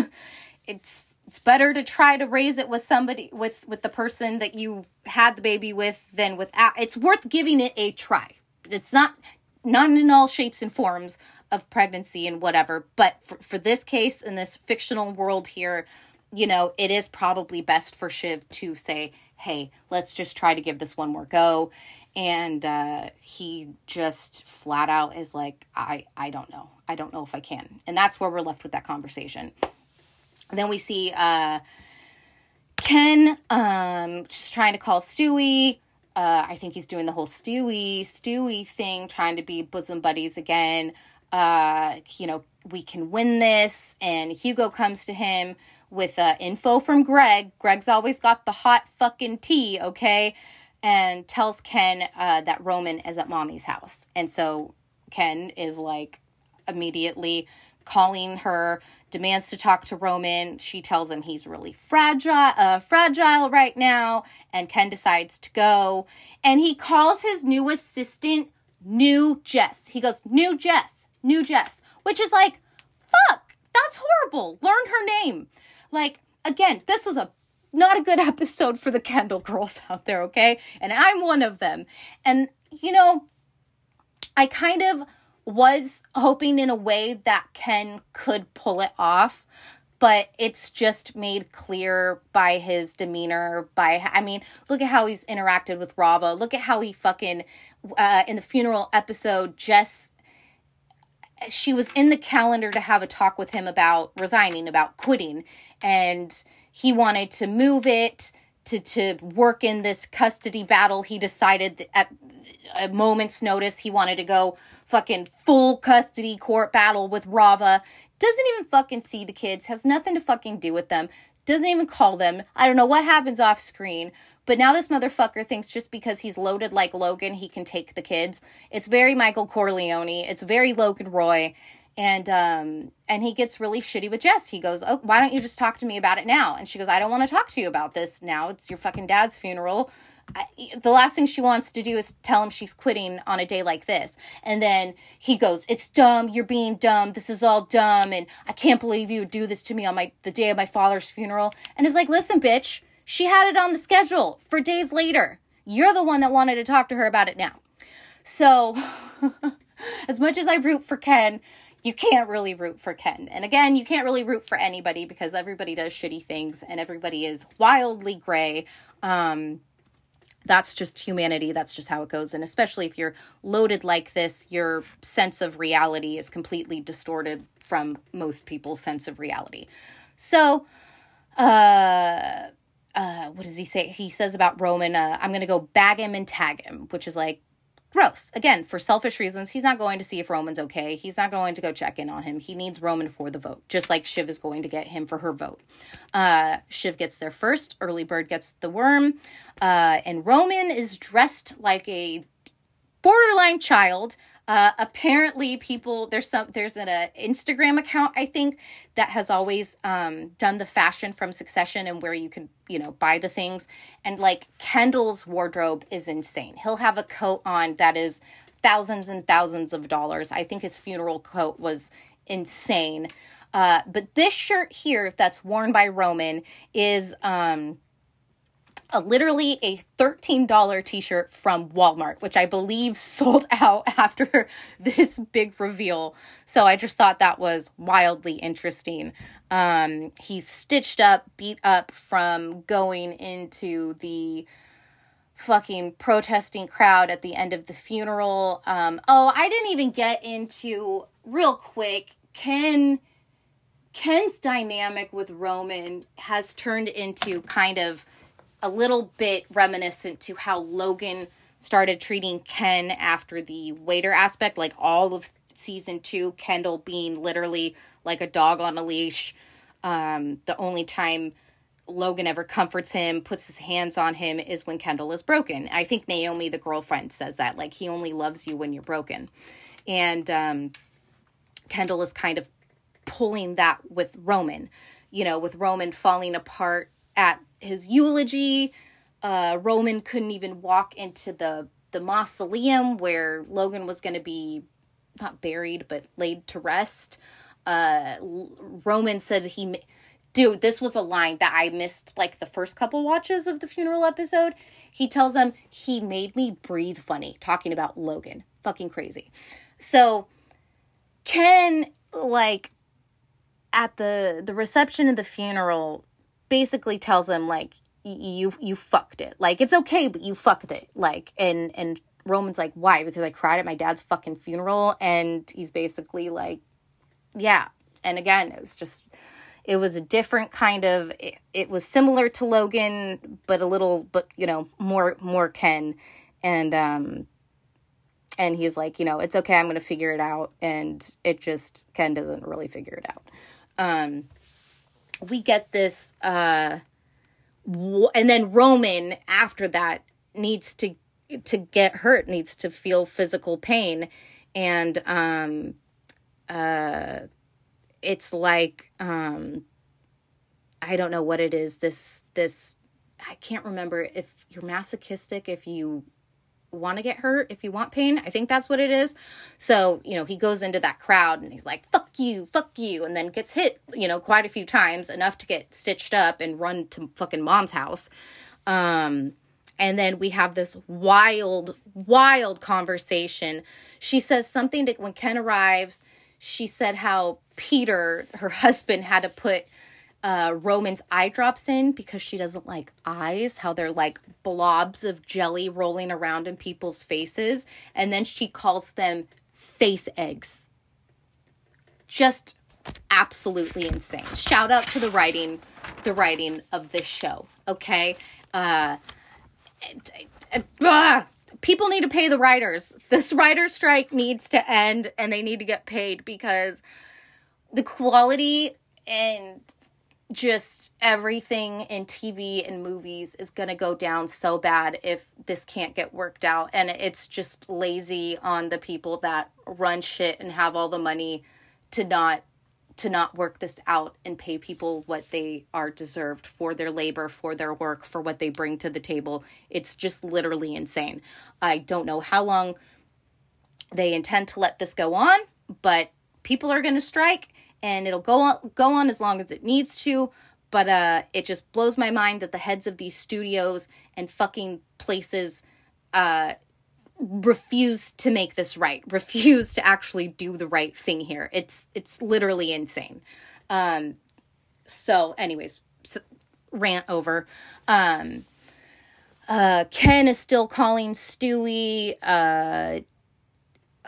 A: it's it's better to try to raise it with somebody with with the person that you had the baby with than without. It's worth giving it a try. It's not not in all shapes and forms of pregnancy and whatever, but for, for this case in this fictional world here, you know, it is probably best for Shiv to say, hey, let's just try to give this one more go. And uh, he just flat out is like, I, I don't know. I don't know if I can. And that's where we're left with that conversation. then we see uh, Ken um, just trying to call Stewy. Uh, I think he's doing the whole Stewy, Stewy thing, trying to be bosom buddies again. Uh, you know, we can win this. And Hugo comes to him with uh, info from Greg. Greg's always got the hot fucking tea, okay? And tells Ken uh, that Roman is at mommy's house. And so Ken is like immediately calling her, demands to talk to Roman. She tells him he's really fragile, uh, fragile right now, and Ken decides to go. And he calls his new assistant New Jess. He goes, New Jess, New Jess, which is like, fuck, that's horrible. Learn her name. Like, again, this was a not a good episode for the Kendall girls out there, okay? And I'm one of them. And, you know, I kind of was hoping in a way that Ken could pull it off, but it's just made clear by his demeanor. By, I mean, look at how he's interacted with Rava. Look at how he fucking, uh, in the funeral episode, Jess she was in the calendar to have a talk with him about resigning, about quitting, and he wanted to move it to to work in this custody battle. He decided at a moment's notice he wanted to go fucking full custody court battle with Rava. Doesn't even fucking see the kids, has nothing to fucking do with them, doesn't even call them. I don't know what happens off screen, but now this motherfucker thinks just because he's loaded like Logan, he can take the kids. It's very Michael Corleone. It's very Logan Roy. And um and he gets really shitty with Jess. He goes, "Oh, why don't you just talk to me about it now?" And she goes, "I don't want to talk to you about this now. It's your fucking dad's funeral." I, the last thing she wants to do is tell him she's quitting on a day like this. And then he goes, "It's dumb. You're being dumb. This is all dumb and I can't believe you would do this to me on my the day of my father's funeral." And is like, "Listen, bitch, she had it on the schedule for days later. You're the one that wanted to talk to her about it now. So, as much as I root for Ken, you can't really root for Ken. And again, you can't really root for anybody because everybody does shitty things and everybody is wildly gray. Um, that's just humanity. That's just how it goes. And especially if you're loaded like this, your sense of reality is completely distorted from most people's sense of reality. So, uh, uh, what does he say? He says about Roman, uh, I'm going to go bag him and tag him, which is like gross. Again, for selfish reasons, he's not going to see if Roman's okay. He's not going to go check in on him. He needs Roman for the vote, just like Shiv is going to get him for her vote. Uh, Shiv gets there first. Early Bird gets the worm. Uh, and Roman is dressed like a borderline child. Uh, apparently, people there's some there's an uh, Instagram account I think that has always um, done the fashion from Succession and where you can you know buy the things and like Kendall's wardrobe is insane. He'll have a coat on that is thousands and thousands of dollars. I think his funeral coat was insane. Uh, but this shirt here that's worn by Roman is um, a, literally a $13 t-shirt from Walmart, which I believe sold out after this big reveal. So I just thought that was wildly interesting. Um, he's stitched up, beat up from going into the fucking protesting crowd at the end of the funeral. Um, oh, I didn't even get into real quick. Ken Ken's dynamic with Roman has turned into kind of a little bit reminiscent to how Logan started treating Ken after the waiter aspect, like all of season two, Kendall being literally like a dog on a leash. Um, the only time Logan ever comforts him, puts his hands on him, is when Kendall is broken. I think Naomi, the girlfriend, says that. Like, he only loves you when you're broken. And um, Kendall is kind of pulling that with Roman, you know, with Roman falling apart at his eulogy. Uh, Roman couldn't even walk into the the mausoleum where Logan was going to be not buried but laid to rest. Uh, Roman said he, dude, this was a line that I missed like the first couple watches of the funeral episode. He tells them he made me breathe funny talking about Logan. Fucking crazy. So Ken like at the the reception of the funeral basically tells him like you you fucked it. Like it's okay, but you fucked it. Like and and Roman's like, why? Because I cried at my dad's fucking funeral, and he's basically like, yeah. And again, it was just, it was a different kind of. It, it was similar to Logan, but a little, but you know, more more Ken, and um, and he's like, you know, it's okay, I'm gonna figure it out, and it just Ken doesn't really figure it out. Um, we get this uh and then roman after that needs to to get hurt needs to feel physical pain. And um uh it's like um i don't know what it is this this i can't remember if you're masochistic if you want to get hurt, if you want pain. I think that's what it is. So, you know, he goes into that crowd and he's like, fuck you, fuck you, and then gets hit, you know, quite a few times, enough to get stitched up and run to fucking mom's house. Um, and then we have this wild, wild conversation. She says something to when Ken arrives, she said how Peter, her husband, had to put uh, Roman's eye drops in because she doesn't like eyes, how they're like blobs of jelly rolling around in people's faces. And then she calls them face eggs. Just absolutely insane. Shout out to the writing, the writing of this show. Okay. Uh, uh, people need to pay the writers. This writer strike needs to end and they need to get paid because the quality and just everything in TV and movies is going to go down so bad if this can't get worked out. And it's just lazy on the people that run shit and have all the money to not to not work this out and pay people what they are deserved for their labor, for their work, for what they bring to the table. It's just literally insane. I don't know how long they intend to let this go on, but people are going to strike and it'll go on go on as long as it needs to but uh it just blows my mind that the heads of these studios and fucking places uh refuse to make this right refuse to actually do the right thing here. It's it's literally insane. Um so anyways so, rant over. Um uh ken is still calling stewy uh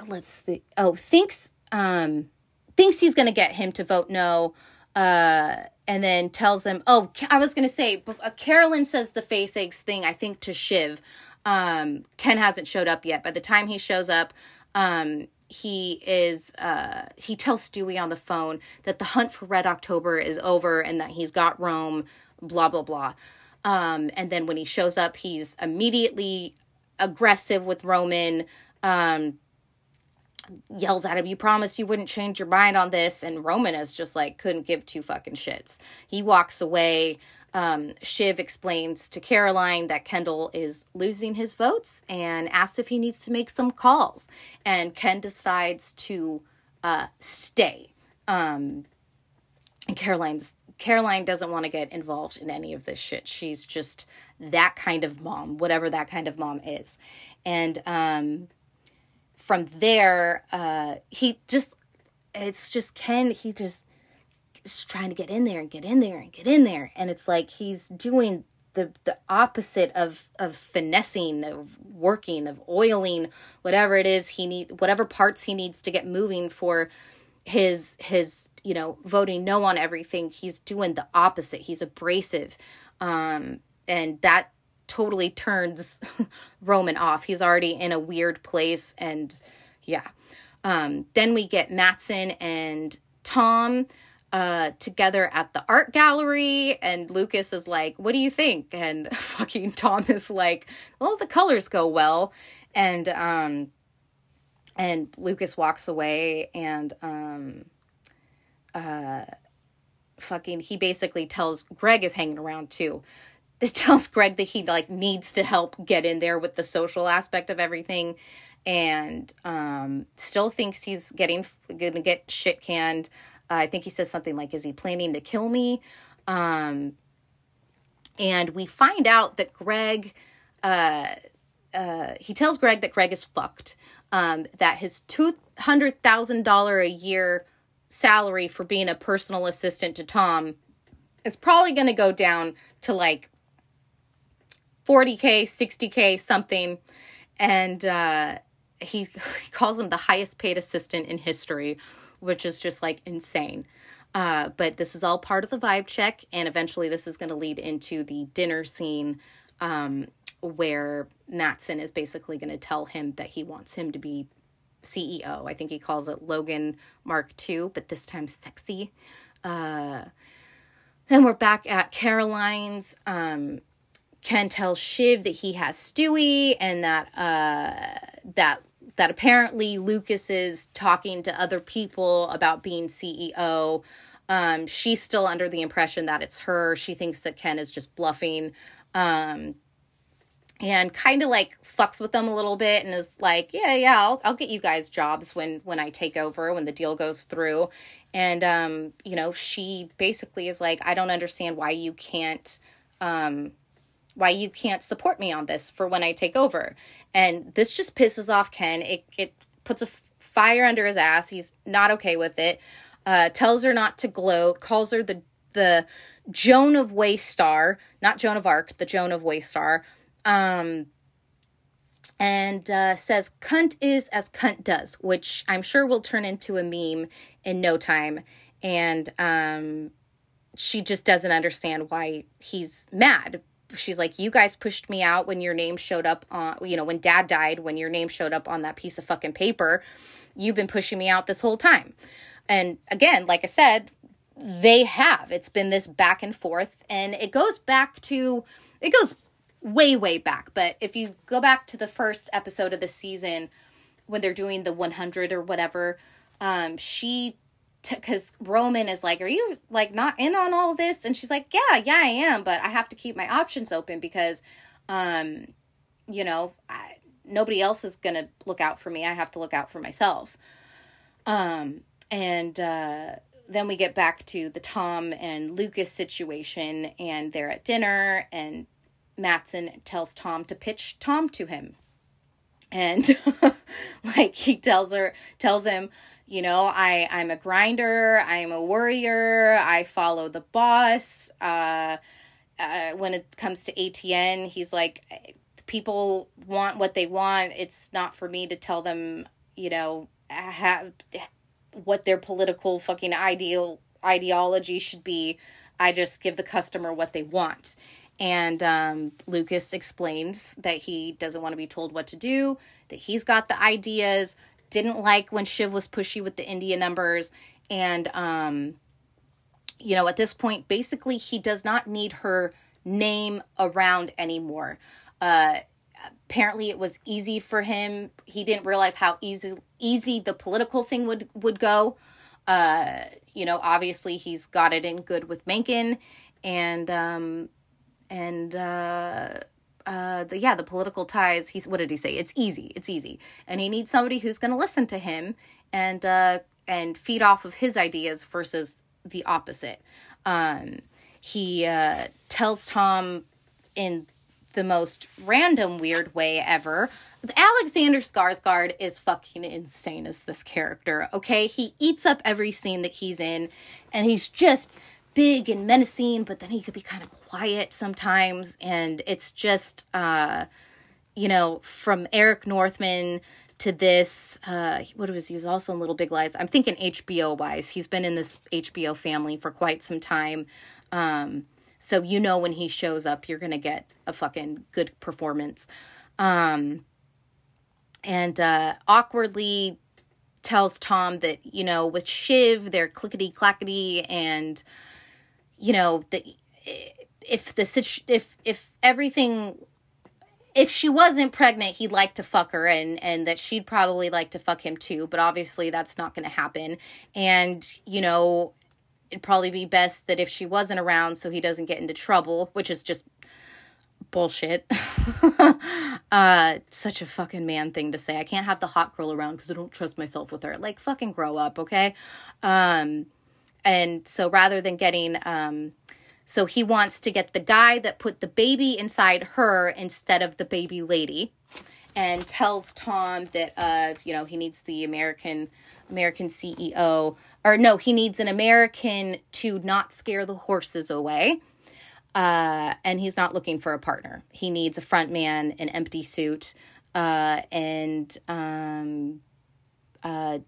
A: let's see oh thinks um thinks he's going to get him to vote no. Uh, and then tells him, oh, I was going to say, uh, Caroline says the face eggs thing, I think, to Shiv. Um, Ken hasn't showed up yet. By the time he shows up, um, he is uh he tells Stewy on the phone that the hunt for Red October is over and that he's got Rome, blah blah blah. Um, and then when he shows up, he's immediately aggressive with Roman um, yells at him, You promised you wouldn't change your mind on this. And Roman is just like, couldn't give two fucking shits. He walks away. Um, Shiv explains to Caroline that Kendall is losing his votes and asks if he needs to make some calls. And Ken decides to uh, stay. Um, and Caroline's Caroline doesn't want to get involved in any of this shit. She's just that kind of mom, whatever that kind of mom is. And um, from there, uh, he just, it's just Ken, he just is trying to get in there and get in there and get in there. And it's like he's doing the the opposite of of finessing of working of oiling whatever it is he need whatever parts he needs to get moving for his his you know voting no on everything. He's doing the opposite. He's abrasive. Um and that totally turns Roman off. He's already in a weird place and yeah. Um, then we get Matsson and Tom uh, together at the art gallery and Lucas is like, "What do you think?" And fucking Tom is like, "Well, the colors go well." And um and Lucas walks away and um uh fucking he basically tells Greg is hanging around too tells Greg that he like needs to help get in there with the social aspect of everything and um still thinks he's getting gonna get shit canned. Uh, I think he says something like is he planning to kill me? Um and we find out that Greg uh uh he tells Greg that Greg is fucked. Um that his $200,000 a year salary for being a personal assistant to Tom is probably going to go down to like 40K, 60K, something. And uh, he, he calls him the highest paid assistant in history, which is just like insane. Uh, but this is all part of the vibe check. And eventually, this is going to lead into the dinner scene um, where Matsson is basically going to tell him that he wants him to be CEO. I think he calls it Logan Mark II, but this time sexy. Uh, then we're back at Caroline's. Um, Ken tells Shiv that he has Stewy and that uh, that that apparently Lucas is talking to other people about being CEO. Um, she's still under the impression that it's her. She thinks that Ken is just bluffing. Um, and kind of like fucks with them a little bit and is like, yeah, yeah, I'll, I'll get you guys jobs when, when I take over, when the deal goes through. And, um, you know, she basically is like, I don't understand why you can't, um, why you can't support me on this for when I take over. And this just pisses off Ken. It it puts a fire under his ass. He's not okay with it. Uh, tells her not to gloat. Calls her the the Joan of Waystar, not Joan of Arc, the Joan of Waystar. Um, and uh, says cunt is as cunt does, which I'm sure will turn into a meme in no time. And um, she just doesn't understand why he's mad she's like, You guys pushed me out when your name showed up on, you know, when dad died, when your name showed up on that piece of fucking paper. You've been pushing me out this whole time. And again, like I said, they have. It's been this back and forth. And it goes back to, it goes way, way back. But if you go back to the first episode of the season when they're doing the 100 or whatever, um, she because Roman is like, Are you like not in on all this? And she's like, Yeah, yeah, I am, but I have to keep my options open because, um, you know, I, nobody else is going to look out for me. I have to look out for myself. Um, and, uh, then we get back to the Tom and Lucas situation, and they're at dinner, and Matsson tells Tom to pitch Tom to him. And like he tells her, tells him, you know i i'm a grinder i'm a warrior i follow the boss uh, uh, when it comes to atn he's like people want what they want. It's not for me to tell them you know have what their political fucking ideal ideology should be. I just give the customer what they want. And um, lucas explains that he doesn't want to be told what to do that he's got the ideas didn't like when Shiv was pushy with the India numbers. And, um, you know, at this point, basically, he does not need her name around anymore. Uh, apparently it was easy for him. He didn't realize how easy easy the political thing would would go. Uh, you know, obviously he's got it in good with Mencken, and um, and uh, uh, the, yeah, the political ties. He's what did he say? It's easy. It's easy, and he needs somebody who's going to listen to him and uh, and feed off of his ideas versus the opposite. Um, he uh, tells Tom in the most random weird way ever. Alexander Skarsgård is fucking insane as this character. Okay, he eats up every scene that he's in, and he's just big and menacing, but then he could be kind of quiet sometimes, and it's just, uh, you know, from Eric Northman to this. Uh, what was he was also in Little Big Lies. I'm thinking HBO wise. He's been in this HBO family for quite some time. Um, so you know when he shows up, you're gonna get a fucking good performance. Um, and uh, awkwardly tells Tom that you know with Shiv they're clickety clackety and you know that if the if if everything if she wasn't pregnant, he'd like to fuck her and and that she'd probably like to fuck him too, but obviously that's not going to happen. And, you know, it'd probably be best that if she wasn't around so he doesn't get into trouble, which is just bullshit. uh such a fucking man thing to say. I can't have the hot girl around cuz I don't trust myself with her. Like fucking grow up, okay? Um and so rather than getting um so he wants to get the guy that put the baby inside her instead of the baby lady and tells Tom that uh you know he needs the American American CEO or no he needs an American to not scare the horses away. Uh, and he's not looking for a partner. He needs a front man, an empty suit, uh, and um, uh,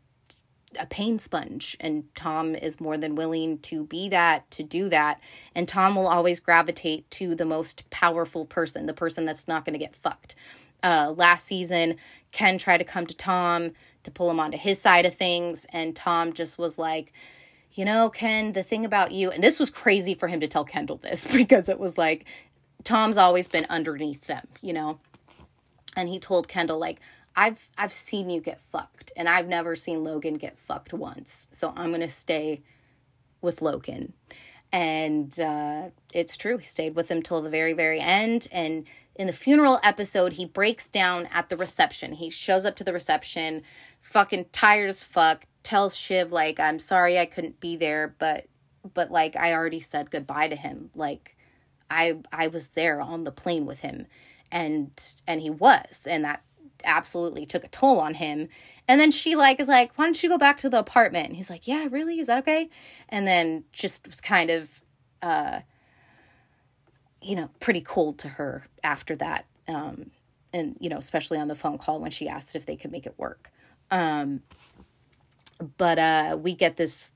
A: a pain sponge and Tom is more than willing to be that to do that. And Tom will always gravitate to the most powerful person the person that's not going to get fucked. Uh last season Ken tried to come to Tom to pull him onto his side of things and Tom just was like you know Ken the thing about you and this was crazy for him to tell Kendall this because it was like Tom's always been underneath them you know? And he told Kendall like I've I've seen you get fucked and I've never seen Logan get fucked once. So I'm going to stay with Logan. And uh, it's true. He stayed with him till the very, very end. And in the funeral episode, he breaks down at the reception. He shows up to the reception, fucking tired as fuck, tells Shiv, like, I'm sorry I couldn't be there, but, but like, I already said goodbye to him. Like, I, I was there on the plane with him and, and he was. And that absolutely took a toll on him. And then she like is like, "Why don't you go back to the apartment?" And he's like, "Yeah, really? Is that okay?" And then just was kind of uh you know, pretty cold to her after that. Um and you know, especially on the phone call when she asked if they could make it work. Um but uh we get this,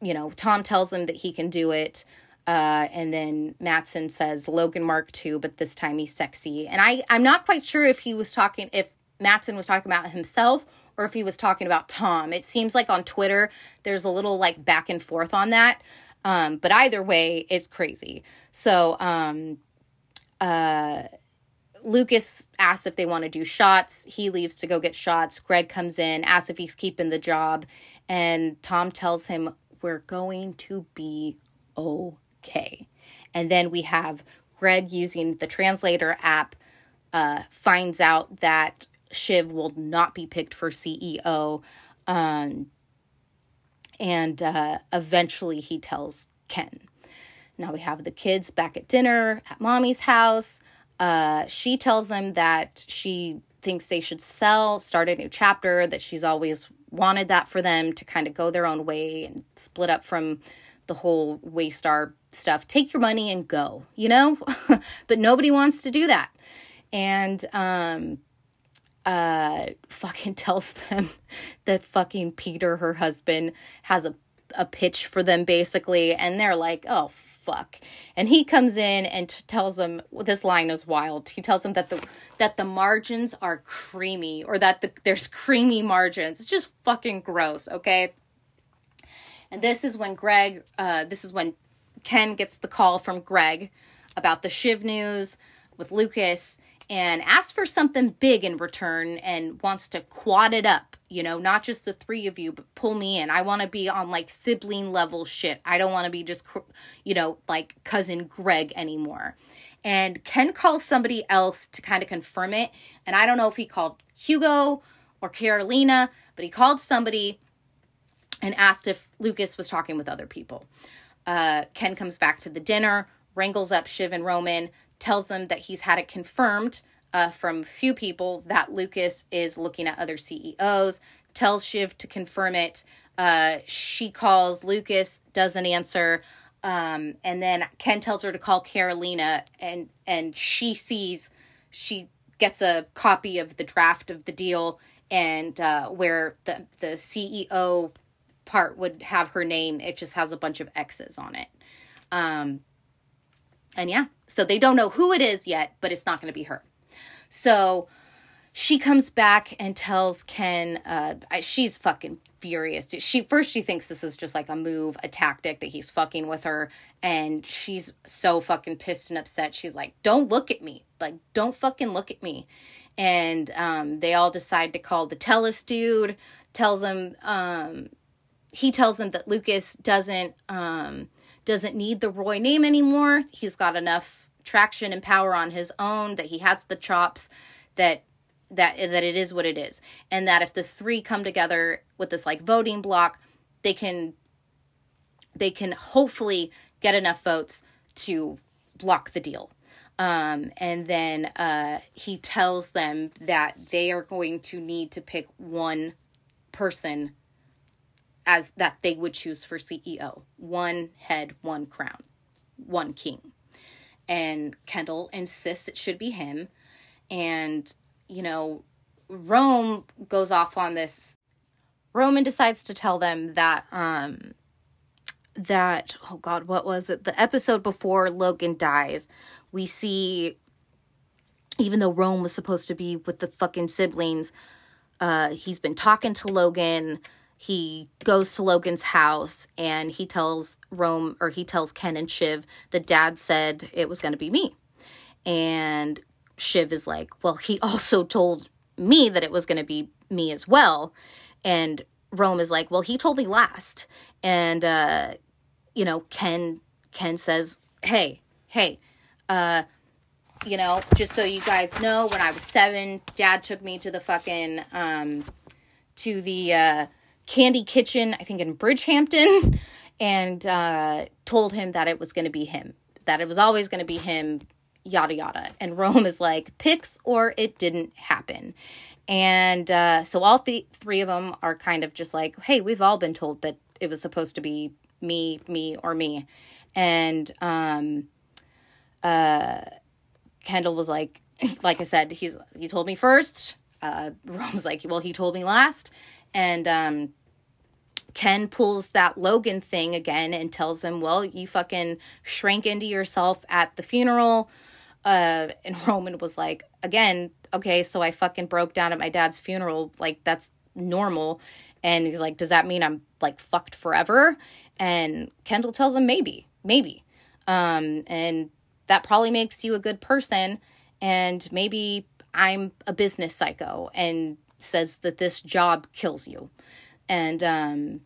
A: you know, Tom tells him that he can do it. Uh, and then Matsson says Logan Mark II, but this time he's sexy. And I, I'm not quite sure if he was talking, if Matsson was talking about himself or if he was talking about Tom. It seems like on Twitter there's a little like back and forth on that. Um, but either way, it's crazy. So um, uh, Lucas asks if they want to do shots. He leaves to go get shots. Greg comes in, asks if he's keeping the job, and Tom tells him, We're going to be okay. And then we have Greg using the translator app uh, finds out that Shiv will not be picked for CEO. Um, and uh, eventually he tells Ken. Now we have the kids back at dinner at mommy's house. Uh, she tells them that she thinks they should sell, start a new chapter, that she's always wanted that for them to kind of go their own way and split up from the whole Waystar stuff. Take your money and go, you know? but nobody wants to do that. And um, uh fucking tells them that fucking Peter her husband has a a pitch for them basically. And they're like oh fuck. And he comes in and t- tells them well, this line is wild. He tells them that the that the margins are creamy or that the, there's creamy margins. It's just fucking gross okay? And this is when greg uh this is when ken gets the call from greg about the shiv news with lucas and asks for something big in return and wants to quad it up. You know, not just the three of you, but pull me in. I want to be on like sibling level shit. I don't want to be just, you know, like cousin Greg anymore. And Ken calls somebody else to kind of confirm it. And I don't know if he called Hugo or Karolina, but he called somebody and asked if Lucas was talking with other people. Uh, Ken comes back to the dinner, wrangles up Shiv and Roman, tells them that he's had it confirmed uh, from a few people that Lucas is looking at other CEOs, tells Shiv to confirm it. Uh, she calls Lucas, doesn't answer. Um, and then Ken tells her to call Karolina, and and she sees she gets a copy of the draft of the deal, and uh, where the the CEO part would have her name, it just has a bunch of X's on it. Um, and yeah, so they don't know who it is yet, but it's not going to be her. So she comes back and tells Ken, uh, she's fucking furious. She first she thinks this is just like a move, a tactic that he's fucking with her, and she's so fucking pissed and upset. She's like, "Don't look at me, like don't fucking look at me." And um, they all decide to call the Tellus dude. Tells him, um, he tells him that Lucas doesn't um, doesn't need the Roy name anymore. He's got enough traction and power on his own that he has the chops that that that it is what it is and that if the three come together with this like voting block they can they can hopefully get enough votes to block the deal um, and then uh, he tells them that they are going to need to pick one person as that they would choose for CEO. One head, one crown, one king. And Kendall insists it should be him. And, you know, Rome goes off on this. Roman decides to tell them that, um, that, oh God, what was it? The episode before Logan dies, we see, even though Rome was supposed to be with the fucking siblings, uh, he's been talking to Logan he goes to Logan's house and he tells Rome or he tells Ken and Shiv that dad said it was going to be me. And Shiv is like, well, he also told me that it was going to be me as well. And Rome is like, well, he told me last. And, uh, you know, Ken, Ken says, hey, hey, uh, you know, just so you guys know, when I was seven, dad took me to the fucking, um, to the, uh, Candy Kitchen, I think in Bridgehampton, and uh, told him that it was going to be him, that it was always going to be him, yada yada. And Rome is like, pics or it didn't happen. And uh, so all the three of them are kind of just like, hey, we've all been told that it was supposed to be me, me, or me. And um, uh, Kendall was like, like I said, he's he told me first. Uh, Rome's like, well, he told me last and um Ken pulls that Logan thing again and tells him, "Well, you fucking shrank into yourself at the funeral." Uh, and Roman was like, "Again, okay, so I fucking broke down at my dad's funeral. Like that's normal." And he's like, "Does that mean I'm like fucked forever?" And Kendall tells him, "Maybe, maybe." Um, and that probably makes you a good person. And maybe I'm a business psycho and says that this job kills you. And um,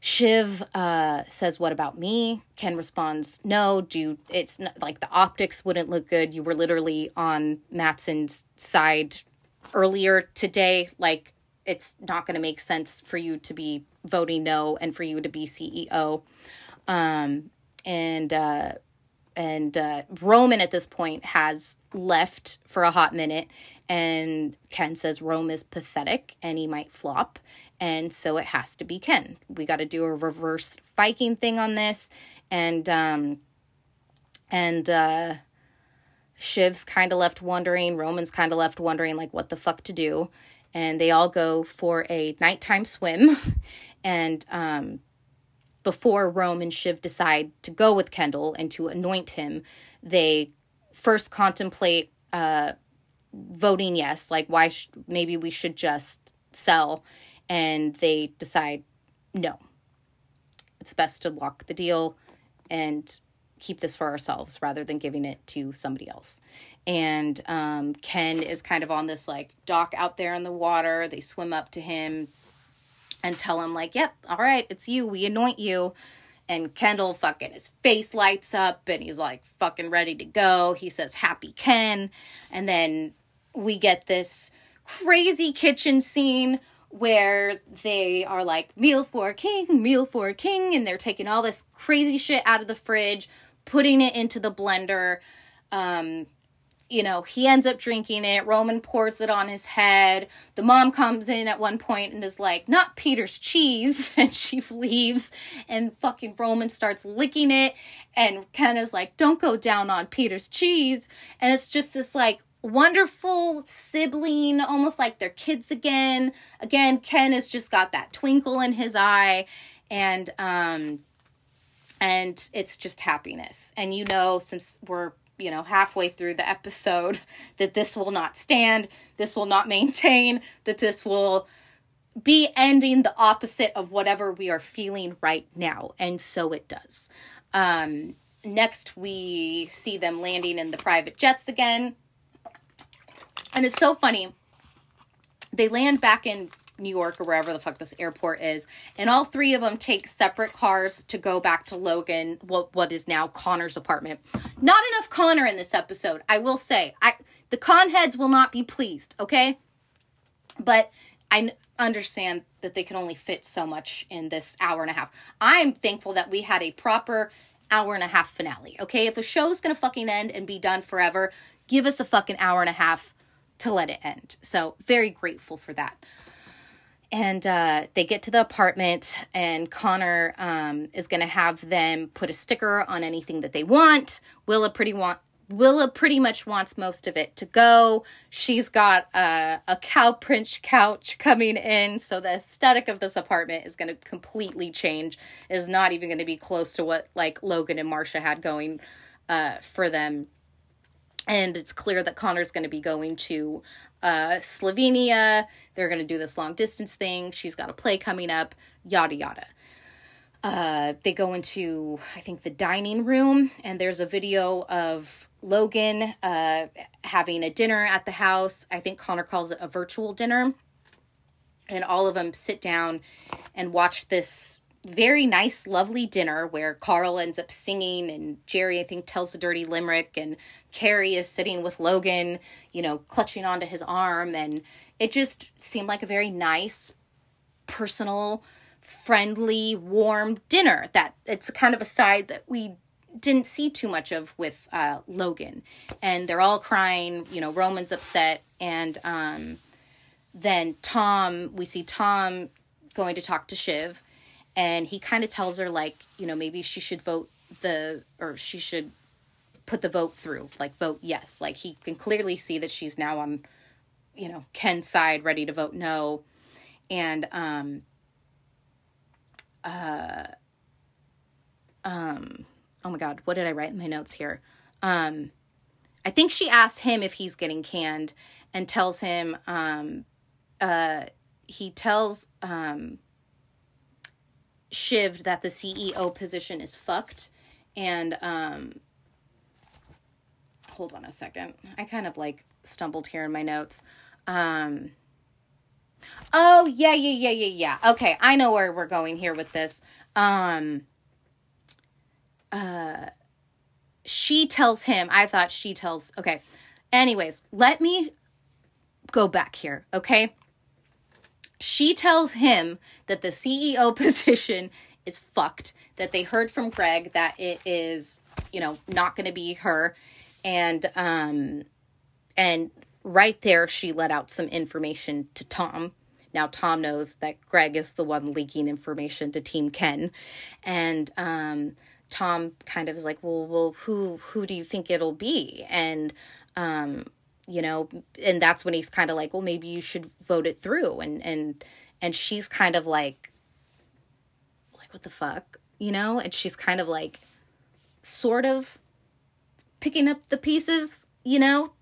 A: Shiv uh, says, "What about me?" Ken responds, "No, do it's not, like the optics wouldn't look good. You were literally on Matsson's side earlier today. Like it's not going to make sense for you to be voting no and for you to be CEO." Um, and uh, and uh, Roman at this point has left for a hot minute, and Ken says Rome is pathetic and he might flop. And so it has to be Ken. We got to do a reverse Viking thing on this. And, um, and, uh, Shiv's kind of left wondering, Roman's kind of left wondering, like, what the fuck to do. And they all go for a nighttime swim. and, um, before Rome and Shiv decide to go with Kendall and to anoint him, they first contemplate, uh, voting yes like why sh- maybe we should just sell and they decide no. It's best to lock the deal and keep this for ourselves rather than giving it to somebody else. And um, Ken is kind of on this like dock out there in the water. They swim up to him and tell him like, "Yep, all right, it's you. We anoint you." And Kendall fucking his face lights up and he's like fucking ready to go. He says happy Ken. And then we get this crazy kitchen scene where they are like meal for a king, meal for a king and they're taking all this crazy shit out of the fridge, putting it into the blender. Um you know, he ends up drinking it. Roman pours it on his head. The mom comes in at one point and is like, not Peter's cheese. And she leaves. And fucking Roman starts licking it. And Ken is like, don't go down on Peter's cheese. And it's just this like wonderful sibling, almost like they're kids again. Again, Ken has just got that twinkle in his eye. And, um, and it's just happiness. And you know, since we're you know, halfway through the episode that this will not stand, this will not maintain, that this will be ending the opposite of whatever we are feeling right now. And so it does. Um, next, we see them landing in the private jets again. And it's so funny. They land back in New York or wherever the fuck this airport is, and all three of them take separate cars to go back to Logan, what what is now Connor's apartment. Not enough Connor in this episode, I will say. I the con heads will not be pleased, okay? But I understand that they can only fit so much in this hour and a half. I'm thankful that we had a proper hour and a half finale. Okay, if a show's gonna fucking end and be done forever, give us a fucking hour and a half to let it end. So, very grateful for that and uh, they get to the apartment and connor um, is going to have them put a sticker on anything that they want. Willa pretty want willa pretty much wants most of it to go. She's got a, a cow print couch coming in so the aesthetic of this apartment is going to completely change. Is not even going to be close to what like logan and marcia had going uh, for them and it's clear that connor's going to be going to uh, Slovenia. They're going to do this long distance thing. She's got a play coming up, yada, yada. Uh, they go into, I think, the dining room, and there's a video of Logan uh, having a dinner at the house. I think Connor calls it a virtual dinner. And all of them sit down and watch this very nice, lovely dinner where Carl ends up singing and Jerry, I think, tells a dirty limerick and Kerry is sitting with Logan, you know, clutching onto his arm. And it just seemed like a very nice, personal, friendly, warm dinner that it's kind of a side that we didn't see too much of with uh, Logan. And they're all crying, you know, Roman's upset. And um, then Tom, we see Tom going to talk to Shiv and he kind of tells her like you know maybe she should vote the or she should put the vote through like vote yes. Like he can clearly see that she's now on you know ken's side ready to vote no. And um uh um oh my god what did i write in my notes here? Um i think she asks him if he's getting canned and tells him um uh he tells um Shiv that the CEO position is fucked. And um hold on a second. I kind of like stumbled here in my notes. Um Oh, yeah, yeah, yeah, yeah, yeah. Okay, I know where we're going here with this. Um uh she tells him, I thought she tells okay. Anyways, let me go back here, okay? She tells him that the CEO position is fucked, that they heard from Greg that it is, you know, not going to be her and um and right there she let out some information to Tom. Now Tom knows that Greg is the one leaking information to Team Ken and um Tom kind of is like, "Well, well who who do you think it'll be?" And um you know and that's when he's kind of like well maybe you should vote it through and and and she's kind of like like what the fuck? You know? And she's kind of like sort of picking up the pieces you know?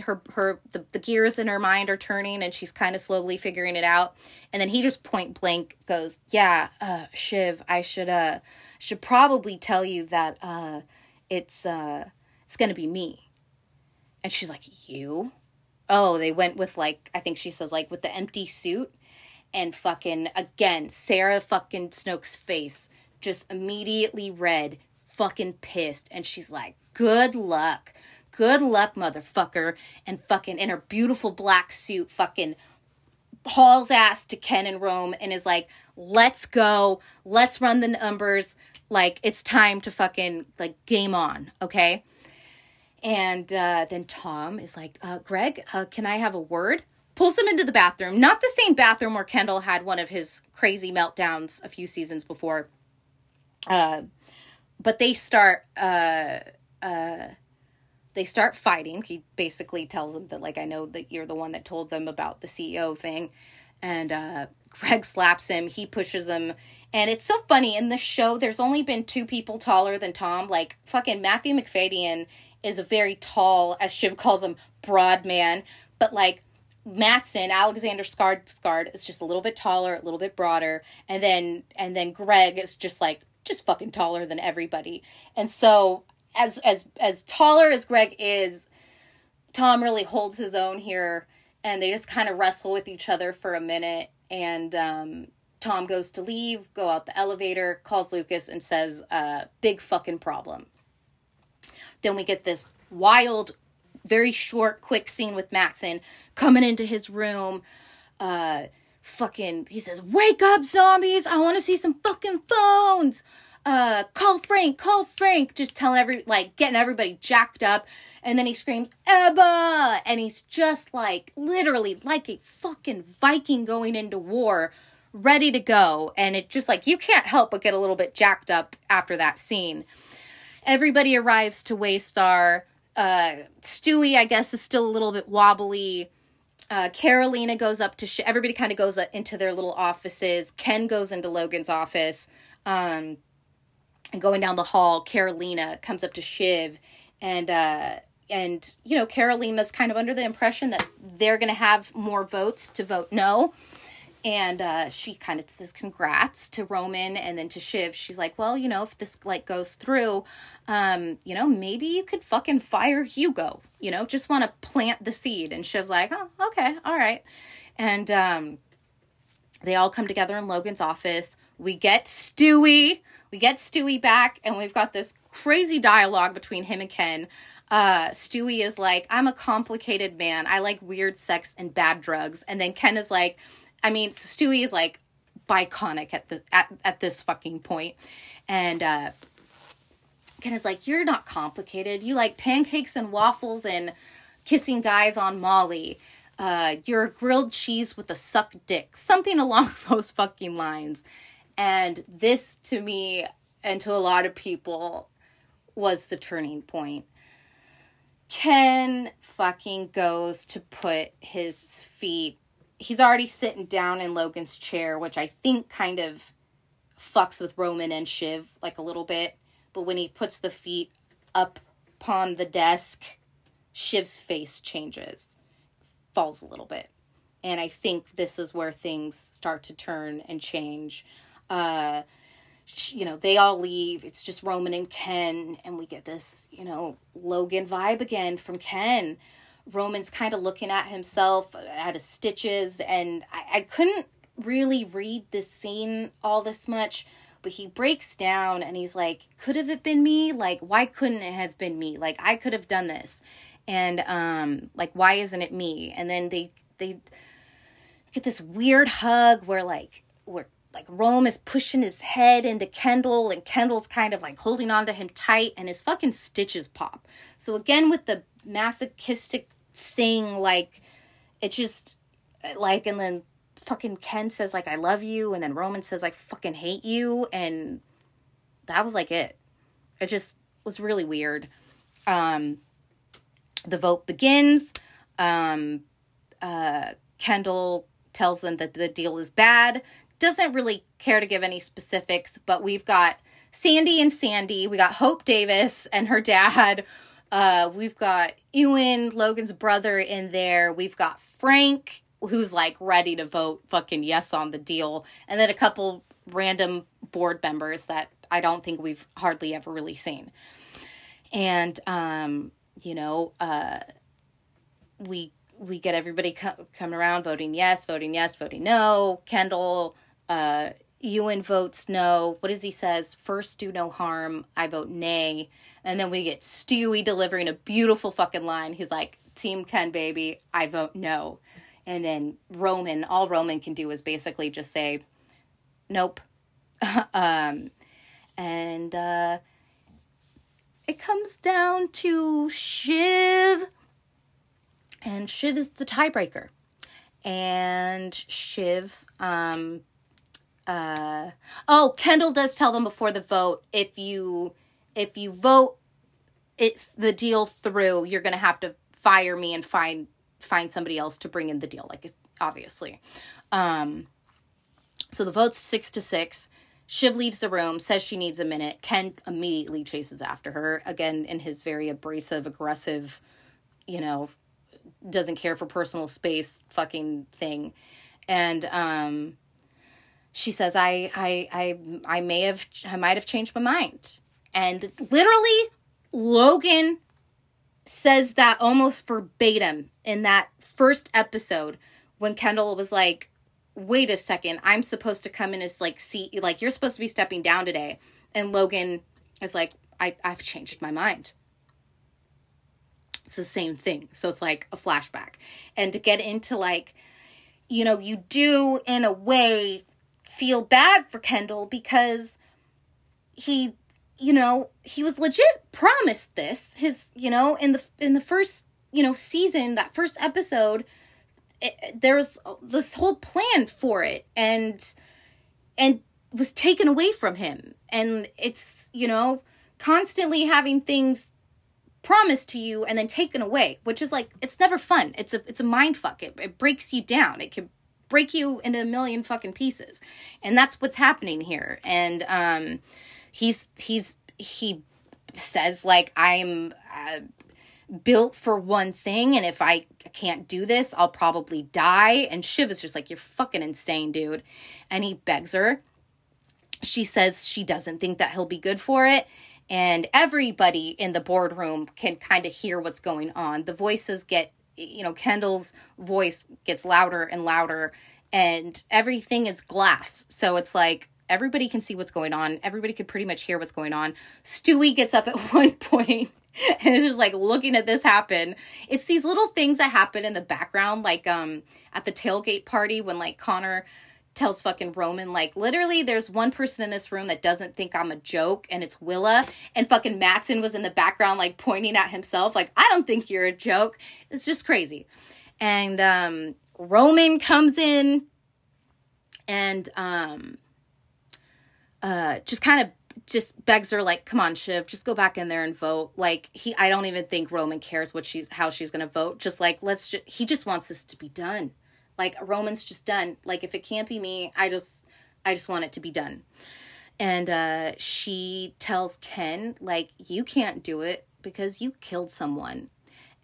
A: Her her the, the gears in her mind are turning and she's kind of slowly figuring it out. And then he just point blank goes yeah uh shiv i should uh should probably tell you that uh it's uh it's gonna be me And she's like, You? Oh, they went with like, I think she says, like, with the empty suit. And fucking, again, Sarah fucking Snook's face just immediately red, fucking pissed. And she's like, Good luck. Good luck, motherfucker. And fucking in her beautiful black suit, fucking hauls ass to Ken and Rome and is like, let's go. Let's run the numbers. Like, it's time to fucking, like, game on, okay? And uh, then Tom is like, uh, Greg, uh, can I have a word? Pulls him into the bathroom. Not the same bathroom where Kendall had one of his crazy meltdowns a few seasons before. Uh, but they start, uh, uh, they start fighting. He basically tells him that, like, I know that you're the one that told them about the CEO thing. And uh, Greg slaps him. He pushes him. And it's so funny. In the show, there's only been two people taller than Tom. Like, fucking Matthew Macfadyen is a very tall, as Shiv calls him, broad man. But, like, Matsson, Alexander Skarsgård is just a little bit taller, a little bit broader. And then, and then Greg is just, like, just fucking taller than everybody. And so as as as taller as Greg is, Tom really holds his own here, and they just kind of wrestle with each other for a minute. And um, Tom goes to leave, go out the elevator, calls Lukas, and says, uh, "Big fucking problem." Then we get this wild, very short, quick scene with Matsson coming into his room. Uh, fucking, he says, "Wake up, zombies! I want to see some fucking phones." uh, call Frank, call Frank, just telling every, like, getting everybody jacked up. And then he screams, Ebba! And he's just like, literally, like a fucking Viking going into war, ready to go. And it just like, you can't help but get a little bit jacked up after that scene. Everybody arrives to Waystar. Uh, Stewy, I guess, is still a little bit wobbly. Uh, Karolina goes up to, sh- everybody kind of goes into their little offices. Ken goes into Logan's office. Um, and going down the hall, Karolina comes up to Shiv and uh and you know Karolina's kind of under the impression that they're going to have more votes to vote no. And uh, she kind of says congrats to Roman and then to Shiv. She's like, well, you know, if this like goes through, um, you know, maybe you could fucking fire Hugo. You know, just want to plant the seed. And Shiv's like, oh, okay, all right. And um, they all come together in Logan's office. We get Stewy. We get Stewy back, and we've got this crazy dialogue between him and Ken. Uh, Stewy is like, I'm a complicated man. I like weird sex and bad drugs. And then Ken is like, I mean, so Stewy is like biconic at the at, at this fucking point. And uh Ken is like, You're not complicated. You like pancakes and waffles and kissing guys on Molly uh, you're a grilled cheese with a suck dick, something along those fucking lines. And this to me and to a lot of people was the turning point. Ken fucking goes to put his feet. He's already sitting down in Logan's chair, which I think kind of fucks with Roman and Shiv like a little bit. But when he puts the feet up upon the desk, Shiv's face changes falls a little bit. And I think this is where things start to turn and change. Uh, you know, they all leave. It's just Roman and Ken, and we get this, you know, Logan vibe again from Ken. Roman's kind of looking at himself, at his stitches, and I, I couldn't really read this scene all this much, but he breaks down and he's like, Could have it been me? Like, why couldn't it have been me? Like, I could have done this and um like why isn't it me and then they they get this weird hug where like where like Rome is pushing his head into Kendall and Kendall's kind of like holding on to him tight and his fucking stitches pop. So again with the masochistic thing like it just like and then fucking Ken says like I love you and then Roman says I fucking hate you and that was like it. It just was really weird. Um the vote begins. Um, uh, Kendall tells them that the deal is bad. Doesn't really care to give any specifics, but we've got Sandy and Sandy. We got Hope Davis and her dad. Uh, we've got Ewan, Logan's brother, in there. We've got Frank, who's like ready to vote fucking yes on the deal. And then a couple random board members that I don't think we've hardly ever really seen. And um, you know, uh, we we get everybody co- coming around voting yes, voting yes, voting no. Kendall, uh, Ewan votes no. What does he says? First, do no harm. I vote nay. And then we get Stewy delivering a beautiful fucking line. He's like, Team Ken, baby. I vote no. And then Roman, all Roman can do is basically just say, nope. um, and uh, it comes down to Shiv. And Shiv is the tiebreaker. And Shiv, um, uh, oh, Kendall does tell them before the vote if you if you vote it's the deal through, you're gonna have to fire me and find find somebody else to bring in the deal. Like obviously, um, so the vote's six to six. Shiv leaves the room, says she needs a minute. Ken immediately chases after her, again, in his very abrasive, aggressive, you know, doesn't care for personal space fucking thing. And um she says, I I I I may have I might have changed my mind. And literally Logan says that almost verbatim in that first episode when Kendall was like, wait a second, I'm supposed to come in as like see like you're supposed to be stepping down today. And Logan is like, I, I've changed my mind. It's the same thing. So it's like a flashback. And to get into like, you know, you do in a way feel bad for Kendall because he you know, he was legit promised this. His, you know, in the in the first, you know, season, that first episode, it, there was this whole plan for it and and was taken away from him. And it's, you know, constantly having things promised to you and then taken away, which is like it's never fun. It's a it's a mind fuck. It, it breaks you down. It can break you into a million fucking pieces. And that's what's happening here. And um he's he's he says like I'm uh, built for one thing and if I can't do this, I'll probably die. And Shiv is just like, You're fucking insane, dude. And he begs her. She says she doesn't think that he'll be good for it. And everybody in the boardroom can kind of hear what's going on. The voices get, you know, Kendall's voice gets louder and louder, and everything is glass. So it's like, everybody can see what's going on. Everybody could pretty much hear what's going on. Stewy gets up at one point and is just like looking at this happen. It's these little things that happen in the background, like um at the tailgate party when like Connor tells fucking Roman like literally there's one person in this room that doesn't think I'm a joke and it's Willa and fucking Matsson was in the background like pointing at himself like I don't think you're a joke. It's just crazy. And um Roman comes in and um uh just kind of just begs her like come on shiv just go back in there and vote. Like he i don't even think roman cares what she's how she's gonna vote. Just like let's just he just wants this to be done. Like roman's just done. Like if it can't be me i just i just want it to be done. And uh she tells ken like you can't do it because you killed someone.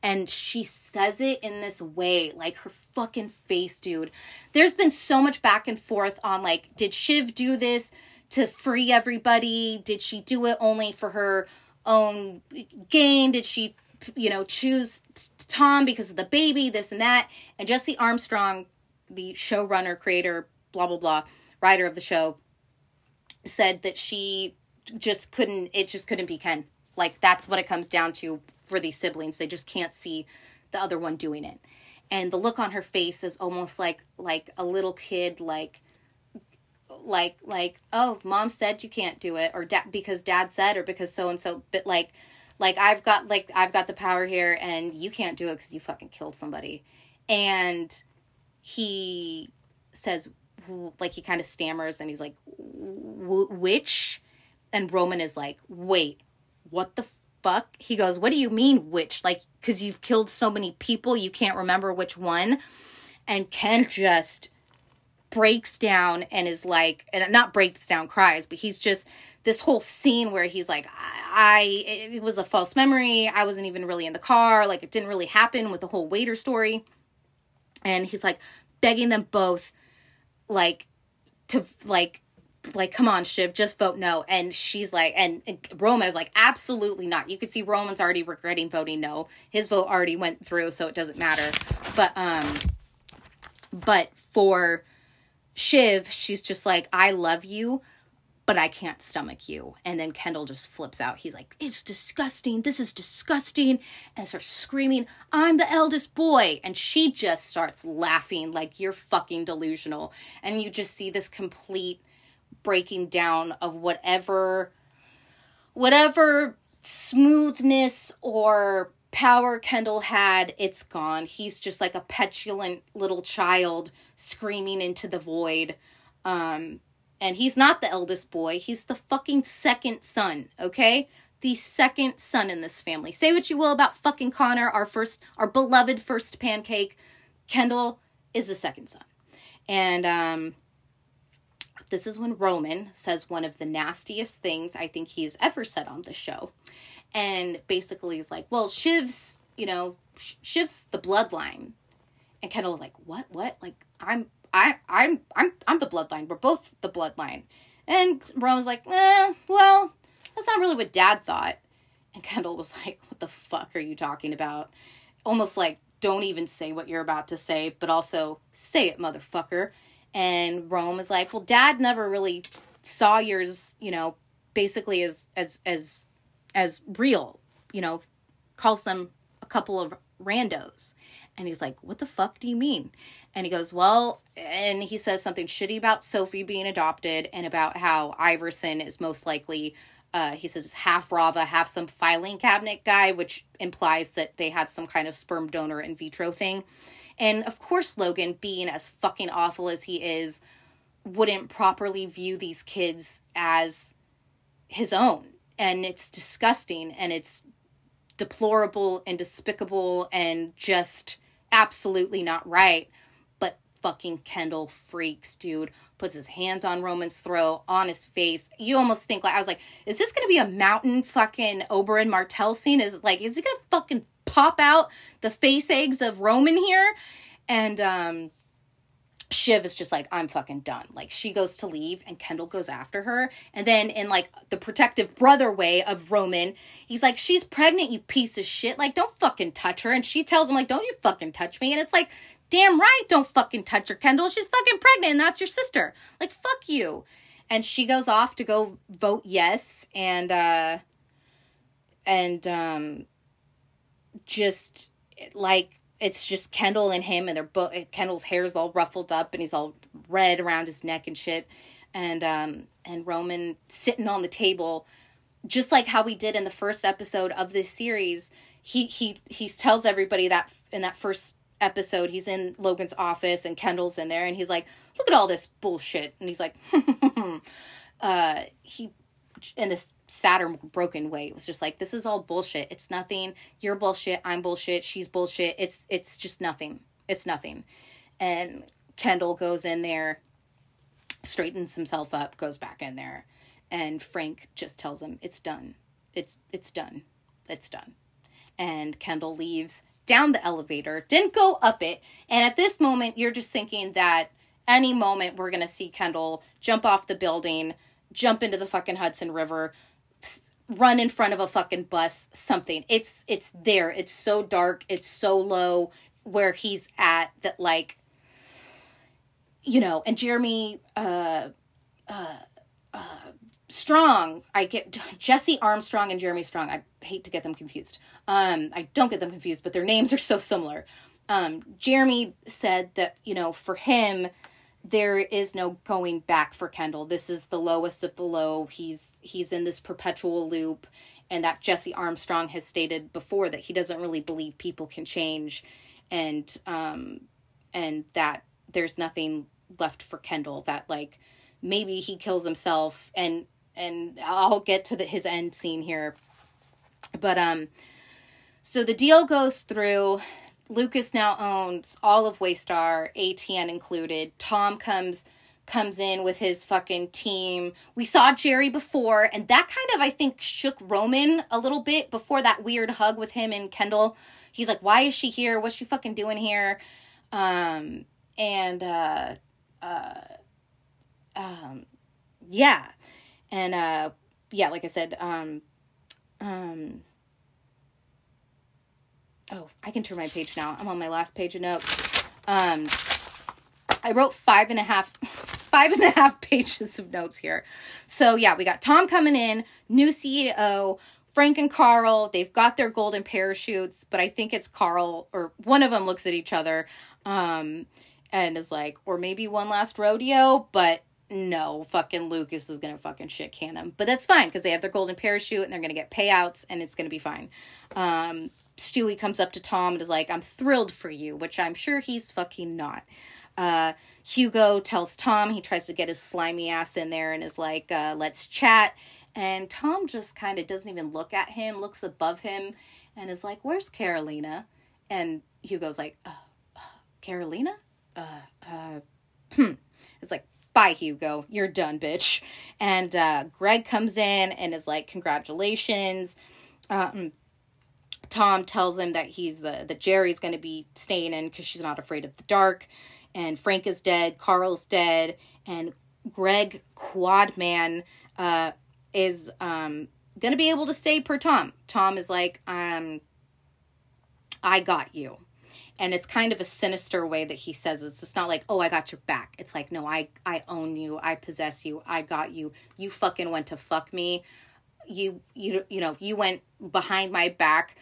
A: And she says it in this way like her fucking face dude. There's been so much back and forth on like did shiv do this to free everybody? Did she do it only for her own gain? Did she, you know, choose Tom because of the baby, this and that? And Jesse Armstrong, the showrunner, creator, blah, blah, blah, writer of the show, said that she just couldn't, it just couldn't be Ken. Like, that's what it comes down to for these siblings. They just can't see the other one doing it. And the look on her face is almost like like a little kid like like like oh mom said you can't do it or dad because dad said or because so and so but like like I've got like I've got the power here and you can't do it cuz you fucking killed somebody. And he says like he kind of stammers and he's like which? And Roman is like wait what the fuck? He goes what do you mean which? Like cuz you've killed so many people you can't remember which one? And Ken just breaks down and is like and not breaks down cries but he's just this whole scene where he's like I, I it was a false memory i wasn't even really in the car like it didn't really happen with the whole waiter story and he's like begging them both like to like like, come on, Shiv, just vote no. And she's like, and, and Roman is like, absolutely not. You can see Roman's already regretting voting no. His vote already went through, so it doesn't matter. But, um, but for Shiv, she's just like, I love you, but I can't stomach you. And then Kendall just flips out. He's like, It's disgusting. This is disgusting. And starts screaming, I'm the eldest boy. And she just starts laughing like you're fucking delusional. And you just see this complete breaking down of whatever whatever smoothness or power Kendall had, it's gone. He's just like a petulant little child screaming into the void. Um, and he's not the eldest boy, he's the fucking second son, okay? The second son in this family. Say what you will about fucking Connor, our first, our beloved first pancake. Kendall is the second son. And um, this is when Roman says one of the nastiest things I think he's ever said on the show. And basically he's like, well, Shiv's, you know, Shiv's the bloodline. And Kendall's like, what, what? Like, I'm, I, I'm, I'm, I'm the bloodline. We're both the bloodline. And Roman's like, eh, well, that's not really what dad thought. And Kendall was like, what the fuck are you talking about? Almost like, don't even say what you're about to say, but also say it, motherfucker. And Rome is like, well, dad never really saw yours, you know, basically as, as, as, as real, you know, calls them a couple of randos. And he's like, What the fuck do you mean? And he goes, Well, and he says something shitty about Sophie being adopted and about how Iverson is most likely, uh, he says, half Rava, half some filing cabinet guy, which implies that they had some kind of sperm donor in vitro thing. And of course, Logan, being as fucking awful as he is, wouldn't properly view these kids as his own. And it's disgusting and it's deplorable and despicable and just absolutely not right. But fucking Kendall freaks, dude. Puts his hands on Roman's throat, on his face. You almost think like I was like, is this gonna be a mountain fucking Oberyn Martell scene? Is like, is it gonna fucking pop out the face eggs of Roman here? And um Shiv is just like, I'm fucking done. Like, she goes to leave and Kendall goes after her. And then, in like the protective brother way of Roman, he's like, She's pregnant, you piece of shit. Like, don't fucking touch her. And she tells him, like, Don't you fucking touch me. And it's like, Damn right, don't fucking touch her, Kendall. She's fucking pregnant and that's your sister. Like, fuck you. And she goes off to go vote yes. And, uh, and, um, just like, it's just Kendall and him, and they're Kendall's is all ruffled up, and he's all red around his neck and shit, and um and Roman sitting on the table, just like how we did in the first episode of this series. He he he tells everybody that in that first episode he's in Logan's office and Kendall's in there, and he's like, "Look at all this bullshit," and he's like, uh, he in this sadder, broken way. It was just like, this is all bullshit. It's nothing. You're bullshit. I'm bullshit. She's bullshit. It's it's just nothing. It's nothing. And Kendall goes in there, straightens himself up, goes back in there, and Frank just tells him it's done. It's it's done. It's done. And Kendall leaves down the elevator, didn't go up it. And at this moment, you're just thinking that any moment we're going to see Kendall jump off the building, jump into the fucking Hudson River, run in front of a fucking bus, something. It's it's there. It's so dark. It's so low where he's at that like you know, and Jeremy uh uh uh Strong, I get Jesse Armstrong and Jeremy Strong. I hate to get them confused. Um I don't get them confused, but their names are so similar. Um Jeremy said that, you know, for him there is no going back for Kendall. This is the lowest of the low. He's he's in this perpetual loop and that Jesse Armstrong has stated before that he doesn't really believe people can change and um and that there's nothing left for Kendall that like maybe he kills himself and and I'll get to the, his end scene here. But um so the deal goes through Lukas now owns all of Waystar, ATN included. Tom comes comes in with his fucking team. We saw Gerri before, and that kind of I think shook Roman a little bit before that weird hug with him and Kendall. He's like, "Why is she here? What's she fucking doing here?" Um, and uh, uh, um, yeah. And uh yeah, like I said, um um Oh, I can turn my page now. I'm on my last page of notes. Um I wrote five and a half five and a half pages of notes here. So yeah, we got Tom coming in, new CEO, Frank and Karl, they've got their golden parachutes, but I think it's Karl or one of them looks at each other um and is like, or maybe one last rodeo, but no, fucking Lukas is gonna fucking shit can him. But that's fine because they have their golden parachute and they're gonna get payouts and it's gonna be fine. Um, Stewy comes up to Tom and is like, I'm thrilled for you, which I'm sure he's fucking not. Uh, Hugo tells Tom he tries to get his slimy ass in there and is like, uh, let's chat. And Tom just kind of doesn't even look at him, looks above him, and is like, Where's Karolina? And Hugo's like, uh, uh, Karolina? Uh, uh, hmm. It's like, Bye, Hugo. You're done, bitch. And uh, Greg comes in and is like, Congratulations. Um, Tom tells him that he's uh, that Gerri's going to be staying in because she's not afraid of the dark, and Frank is dead, Karl's dead, and Greg Quadman uh, is um, going to be able to stay per Tom. Tom is like, um, I got you. And it's kind of a sinister way that he says it. It's not like, oh, I got your back. It's like, no, I, I own you. I possess you. I got you. You fucking went to fuck me. You, you, you know, you went behind my back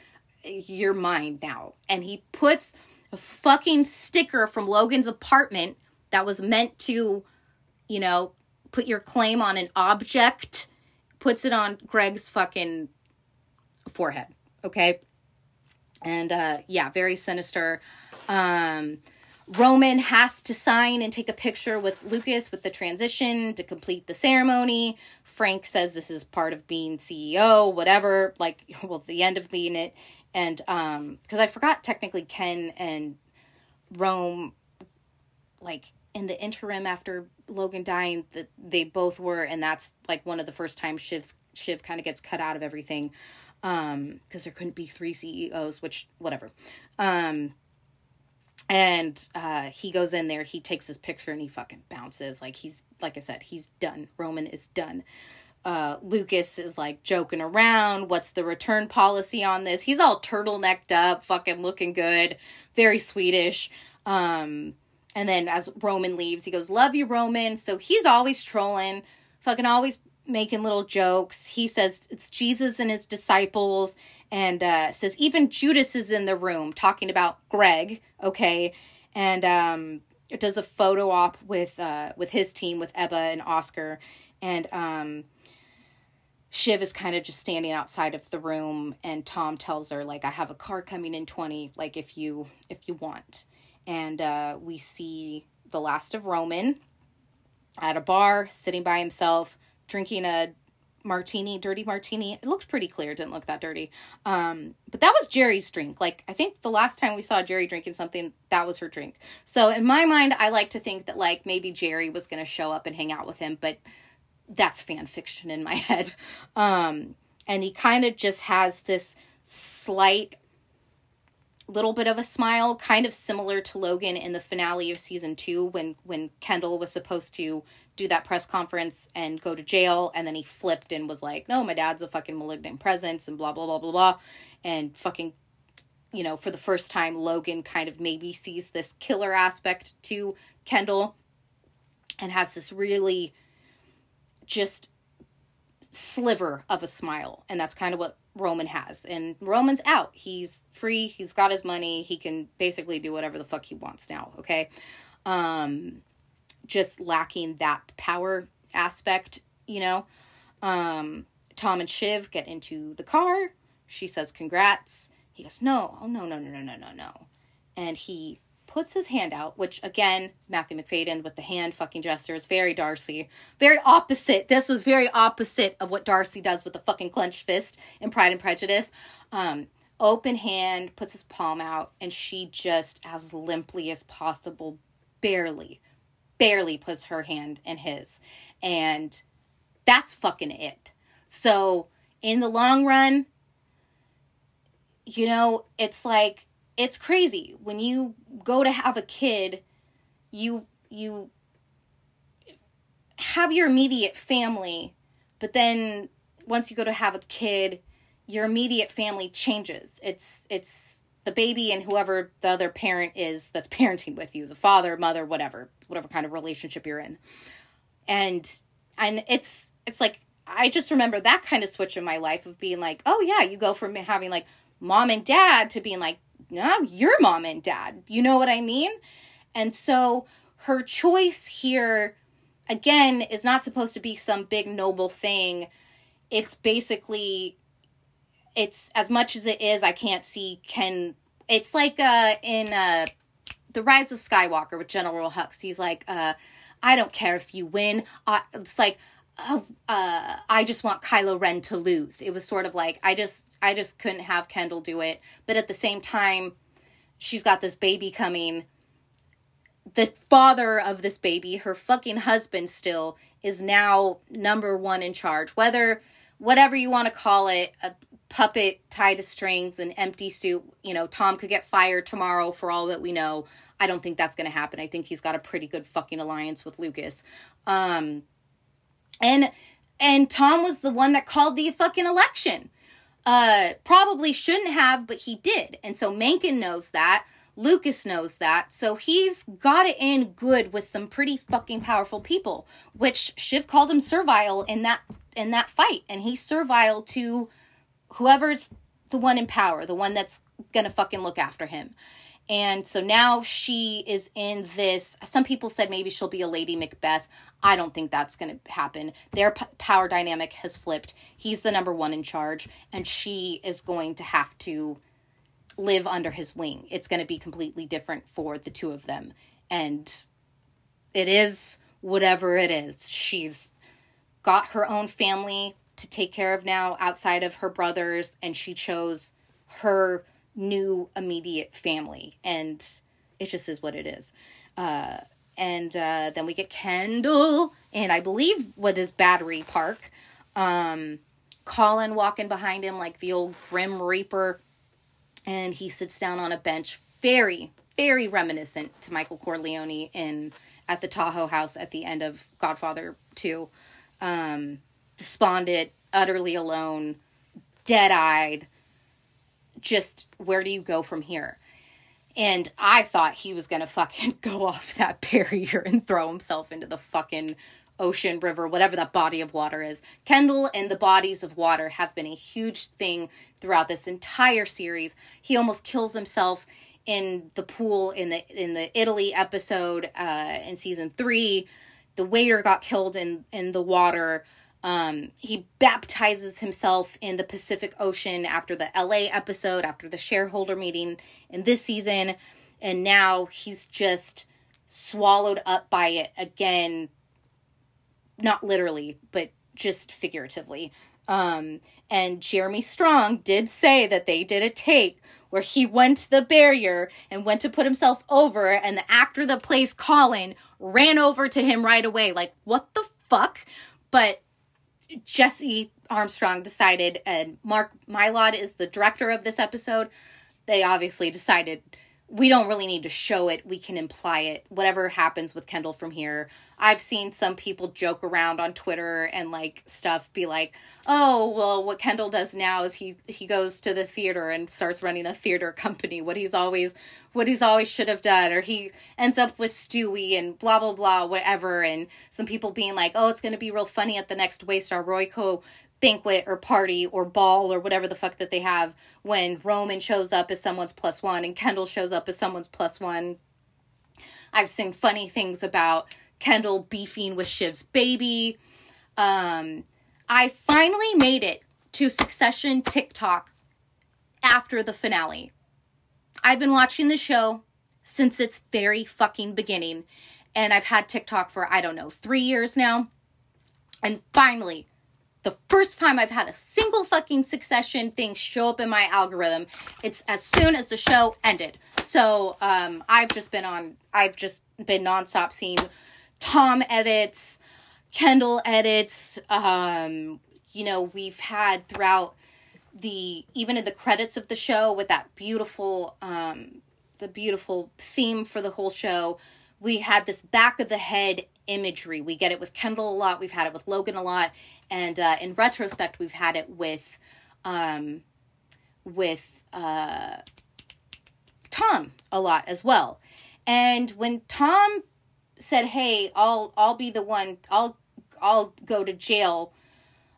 A: you're mine now. And he puts a fucking sticker from Logan's apartment that was meant to, you know, put your claim on an object, puts it on Greg's fucking forehead. Okay. And uh yeah, very sinister. Um Roman has to sign and take a picture with Lukas with the transition to complete the ceremony. Frank says this is part of being CEO, whatever, like, well, the end of being it and um because i forgot technically ken and rome like in the interim after logan dying that they both were and that's like one of the first times shiv's shiv kind of gets cut out of everything um because there couldn't be three ceos which whatever. Um and uh he goes in there he takes his picture and he fucking bounces. Like he's like i said he's done. Roman is done uh, Lukas is like joking around. What's the return policy on this? He's all turtlenecked up, fucking looking good, very Swedish. Um, and then as Roman leaves, he goes, Love you, Roman. So he's always trolling, fucking always making little jokes. He says it's Jesus and his disciples, and uh, says even Judas is in the room talking about Greg, okay? And um, does a photo op with uh, with his team with Ebba and Oskar, and um, Shiv is kind of just standing outside of the room and Tom tells her like I have a car coming in 20 like if you if you want. And uh we see the last of Roman at a bar sitting by himself drinking a martini, dirty martini. It looked pretty clear, didn't look that dirty. Um, but that was Gerri's drink. Like I think the last time we saw Gerri drinking something, that was her drink. So in my mind, I like to think that like maybe Gerri was gonna show up and hang out with him, but that's fan fiction in my head. Um, and he kind of just has this slight little bit of a smile, kind of similar to Logan in the finale of season two when when Kendall was supposed to do that press conference and go to jail, and then he flipped and was like, "No, my dad's a fucking malignant presence," and blah blah blah blah blah, and fucking, you know, for the first time, Logan kind of maybe sees this killer aspect to Kendall, and has this really just sliver of a smile and that's kind of what roman has. And roman's out. He's free. He's got his money. He can basically do whatever the fuck he wants now okay? Um just lacking that power aspect you know? Um tom and shiv get into the car. She says congrats. He goes no. Oh no no no no no no. No and he puts his hand out, which again, Matthew Macfadyen with the hand fucking gesture is very Darcy. Very opposite. This was very opposite of what Darcy does with the fucking clenched fist in Pride and Prejudice. Um, open hand, puts his palm out, and she just, as limply as possible, barely, barely puts her hand in his. And that's fucking it. So, in the long run, you know, it's like it's crazy when you go to have a kid you you have your immediate family, but then once you go to have a kid, your immediate family changes. It's it's the baby and whoever the other parent is that's parenting with you, the father, mother, whatever, whatever kind of relationship you're in. And and it's it's like I just remember that kind of switch in my life of being like, oh yeah, you go from having like mom and dad to being like, no, you're mom and dad. You know what I mean? And so her choice here again is not supposed to be some big noble thing. It's basically it's as much as it is, I can't see Ken it's like uh in uh The Rise of Skywalker with General Hux. He's like, uh, I don't care if you win. Uh, it's like uh, I just want Kylo Ren to lose. It was sort of like I just I just couldn't have Kendall do it, but at the same time, she's got this baby coming. The father of this baby, her fucking husband, still is now number one in charge. Whether whatever you want to call it, a puppet tied to strings, an empty suit. You know, Tom could get fired tomorrow for all that we know. I don't think that's going to happen. I think he's got a pretty good fucking alliance with Lukas. Um, and and Tom was the one that called the fucking election. Uh probably shouldn't have, but he did. And so Mencken knows that. Lukas knows that. So he's got it in good with some pretty fucking powerful people, which Shiv called him servile in that in that fight. And he's servile to whoever's the one in power, the one that's gonna fucking look after him. And so now she is in this. Some people said maybe she'll be a Lady Macbeth. I don't think that's going to happen. Their p- power dynamic has flipped. He's the number one in charge, and she is going to have to live under his wing. It's going to be completely different for the two of them. And it is whatever it is. She's got her own family to take care of now outside of her brothers, and she chose her new immediate family. And it just is what it is. Uh, and uh, then we get Kendall and I believe what is Battery Park. Um, Colin walking behind him like the old Grim Reaper, and he sits down on a bench, very very reminiscent to Michael Corleone in at the Tahoe House at the end of Godfather Two. Um, despondent, utterly alone, dead eyed. Just where do you go from here? And I thought he was gonna fucking go off that barrier and throw himself into the fucking ocean, river, whatever that body of water is. Kendall and the bodies of water have been a huge thing throughout this entire series. He almost kills himself in the pool in the in the Italy episode uh, in season three. The waiter got killed in in the water. Um, he baptizes himself in the Pacific Ocean after the LA episode, after the shareholder meeting in this season, and now he's just swallowed up by it again. Not literally, but just figuratively. Um, and Jeremy Strong did say that they did a take where he went to the barrier and went to put himself over, and the actor that plays Colin ran over to him right away. Like, what the fuck? But Jesse Armstrong decided, and Mark Mylod is the director of this episode. They obviously decided we don't really need to show it. We can imply it. Whatever happens with Kendall from here. I've seen some people joke around on Twitter and like stuff be like, "Oh, well what Kendall does now is he he goes to the theater and starts running a theater company. What he's always what he's always should have done or he ends up with Stewy and blah blah blah whatever and some people being like, "Oh, it's going to be real funny at the next Waystar Royco banquet or party or ball or whatever the fuck that they have when Roman shows up as someone's plus one and Kendall shows up as someone's plus one. I've seen funny things about Kendall beefing with Shiv's baby. Um, I finally made it to Succession TikTok after the finale. I've been watching the show since its very fucking beginning, and I've had TikTok for, I don't know, three years now. And finally, the first time I've had a single fucking succession thing show up in my algorithm, it's as soon as the show ended. So um, I've just been on, I've just been nonstop seeing Tom edits, Kendall edits. Um, you know, we've had throughout the, even in the credits of the show with that beautiful, um, the beautiful theme for the whole show, we had this back of the head imagery. We get it with Kendall a lot. We've had it with Logan a lot, and uh, in retrospect, we've had it with, um, with uh, Tom a lot as well. And when Tom said, "Hey, I'll I'll be the one. I'll I'll go to jail,"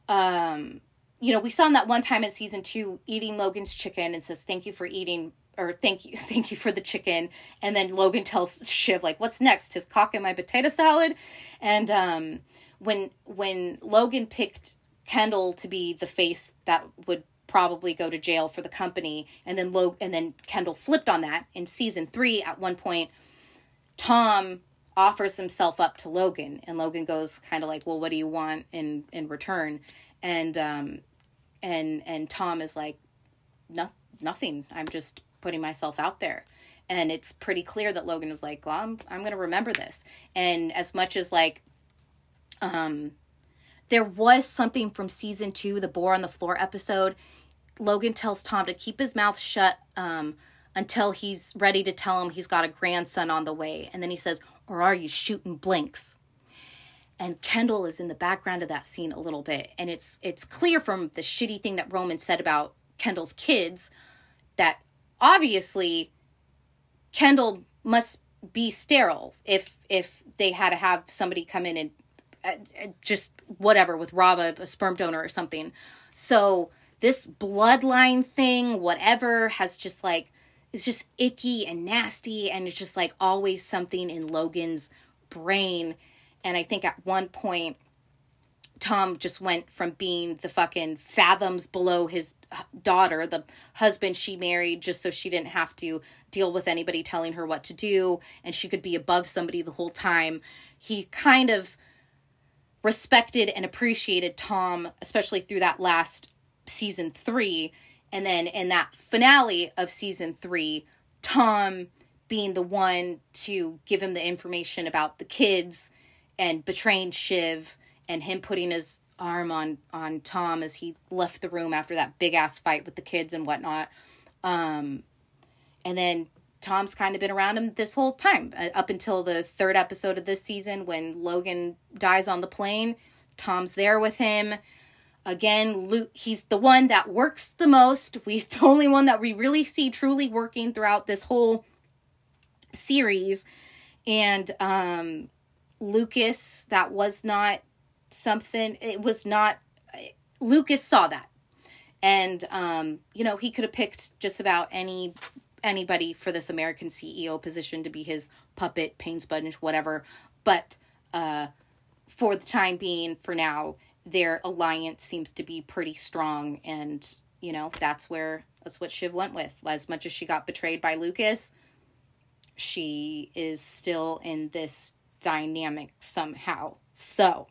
A: um, you know, we saw him that one time in season two eating Logan's chicken and says, "Thank you for eating." Or thank you, thank you for the chicken. And then Logan tells Shiv like, "What's next? His cock and my potato salad." And um, when when Logan picked Kendall to be the face that would probably go to jail for the company, and then Log and then Kendall flipped on that in season three. At one point, Tom offers himself up to Logan, and Logan goes kind of like, "Well, what do you want in in return?" And um, and and Tom is like, "No, nothing. I'm just putting myself out there." And it's pretty clear that Logan is like, "Well, I'm I'm gonna remember this." And as much as like, um, there was something from season two, the boar on the floor episode. Logan tells Tom to keep his mouth shut um, until he's ready to tell him he's got a grandson on the way. And then he says, Or are you shooting blinks? and Kendall is in the background of that scene a little bit and it's it's clear from the shitty thing that Roman said about Kendall's kids that obviously Kendall must be sterile if if they had to have somebody come in and uh, just whatever with Rava a sperm donor or something. So this bloodline thing whatever has just like it's just icky and nasty and it's just like always something in Logan's brain. And I think at one point, Tom just went from being the fucking fathoms below his daughter, the husband she married, just so she didn't have to deal with anybody telling her what to do and she could be above somebody the whole time. He kind of respected and appreciated Tom, especially through that last season three. And then in that finale of season three, Tom being the one to give him the information about the kids and betraying Shiv and him putting his arm on on Tom as he left the room after that big ass fight with the kids and whatnot. Um, and then Tom's kind of been around him this whole time uh, up until the third episode of this season when Logan dies on the plane. Tom's there with him. Again, Luke, he's the one that works the most. He's the only one that we really see truly working throughout this whole series. And um Lukas, that was not something, it was not, Lukas saw that. And, um, you know, he could have picked just about any anybody for this American CEO position to be his puppet, pain sponge, whatever. But uh, for the time being, for now, their alliance seems to be pretty strong, and you know that's where that's what Shiv went with. As much as she got betrayed by Lukas, she is still in this dynamic somehow. So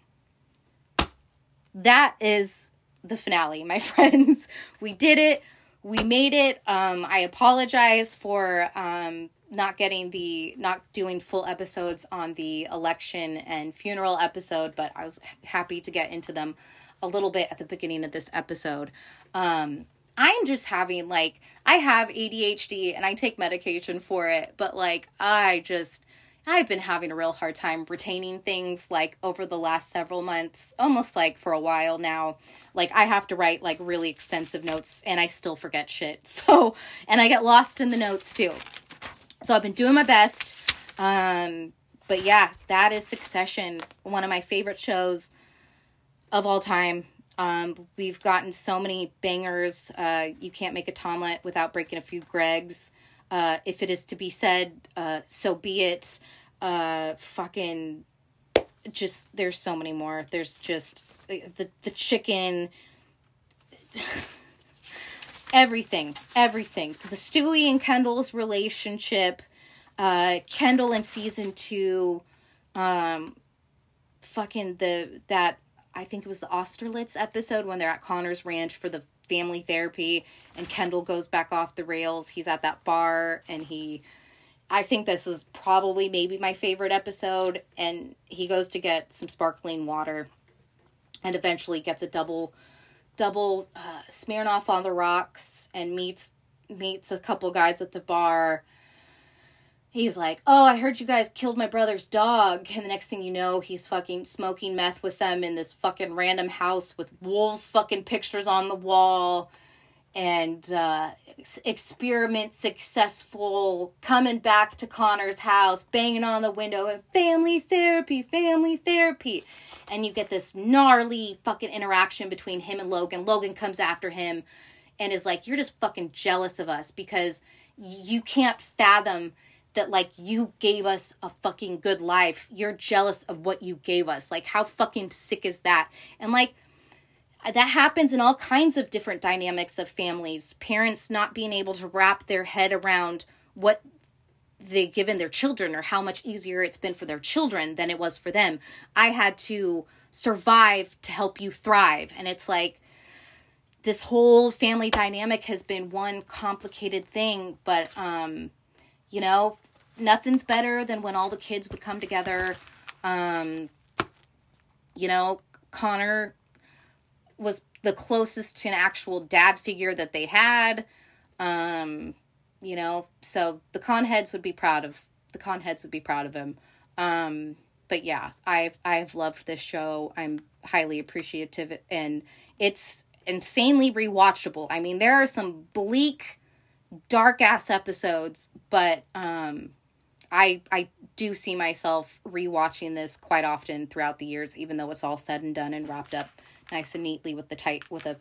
A: that is the finale, my friends. We did it. We made it. Um, I apologize for um, not getting the not doing full episodes on the election and funeral episode, but I was happy to get into them a little bit at the beginning of this episode. Um, I'm just having like I have ADHD and I take medication for it, but like I just I've been having a real hard time retaining things like over the last several months, almost like for a while now. Like I have to write like really extensive notes and I still forget shit. So, and I get lost in the notes too. So I've been doing my best. Um but yeah, that is Succession, one of my favorite shows of all time. Um we've gotten so many bangers. Uh you can't make a tomlet without breaking a few Gregs. Uh, if it is to be said, uh, so be it. Uh, fucking, just there's so many more. There's just the the chicken. everything, everything. The Stewy and Kendall's relationship, uh, Kendall in season two, um, fucking the that I think it was the Austerlitz episode when they're at Connor's Ranch for the family therapy and Kendall goes back off the rails. He's at that bar and he I think this is probably maybe my favorite episode and he goes to get some sparkling water and eventually gets a double double uh, Smirnoff on the rocks and meets meets a couple guys at the bar he's like, "Oh, I heard you guys killed my brother's dog," and the next thing you know, he's fucking smoking meth with them in this fucking random house with wolf fucking pictures on the wall, and uh, experiment successful, coming back to Connor's house, banging on the window, and family therapy, family therapy, and you get this gnarly fucking interaction between him and Logan. Logan comes after him, and is like, "You're just fucking jealous of us because." You can't fathom that like you gave us a fucking good life. You're jealous of what you gave us. Like how fucking sick is that? And like that happens in all kinds of different dynamics of families. Parents not being able to wrap their head around what they've given their children or how much easier it's been for their children than it was for them. I had to survive to help you thrive. And it's like this whole family dynamic has been one complicated thing, but um you know, nothing's better than when all the kids would come together. Um, you know, Connor was the closest to an actual dad figure that they had. Um, you know, so the con heads would be proud of the con heads would be proud of him. Um, but yeah, I've I've loved this show. I'm highly appreciative and it's insanely rewatchable. I mean, there are some bleak dark ass episodes, but um I I do see myself rewatching this quite often throughout the years, even though it's all said and done and wrapped up nice and neatly with the tight with a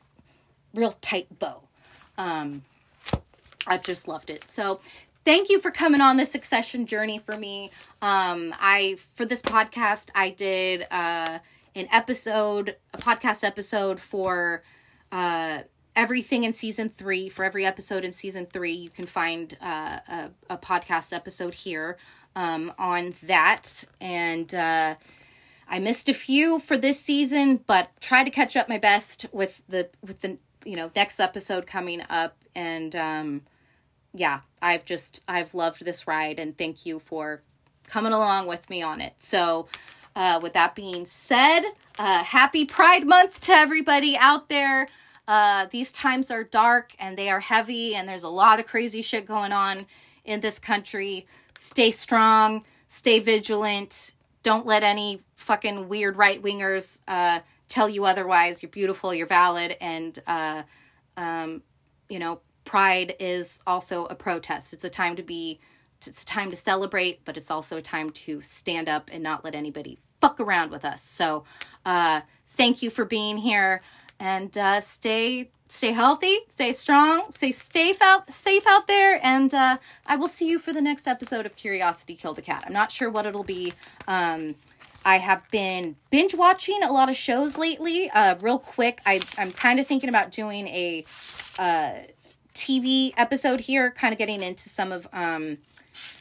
A: real tight bow. Um, I've just loved it. So thank you for coming on this succession journey for me. Um, I for this podcast I did uh, an episode, a podcast episode for uh, everything in season three for every episode in season three you can find uh, a, a podcast episode here um, on that. And uh, i missed a few for this season but try to catch up my best with the with the you know next episode coming up. And um, yeah i've just i've loved this ride and thank you for coming along with me on it. So uh, with that being said uh, happy pride month to everybody out there uh, these times are dark and they are heavy, and there's a lot of crazy shit going on in this country. Stay strong, stay vigilant. Don't let any fucking weird right wingers uh, tell you otherwise. You're beautiful, you're valid, and, uh, um, you know, pride is also a protest. It's a time to be, it's time to celebrate, but it's also a time to stand up and not let anybody fuck around with us. So, uh, thank you for being here and uh, stay stay healthy, stay strong, stay safe out safe out there, and uh, I will see you for the next episode of Curiosity Kill the Cat. I'm not sure what it'll be. Um, I have been binge watching a lot of shows lately. Uh, real quick, I I'm kind of thinking about doing a uh, TV episode here, kind of getting into some of um,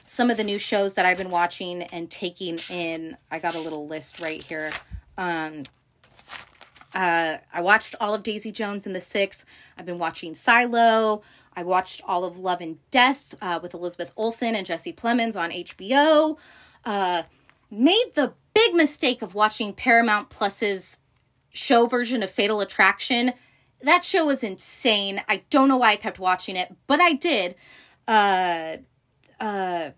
A: some of the new shows that I've been watching and taking in. I got a little list right here. Um, uh, I watched all of Daisy Jones and the Six. I've been watching Silo. I watched all of Love and Death uh, with Elizabeth Olsen and Jesse Plemons on HBO. Uh, made the big mistake of watching Paramount Plus's show version of Fatal Attraction. That show was insane. I don't know why I kept watching it, but I did. Uh, uh,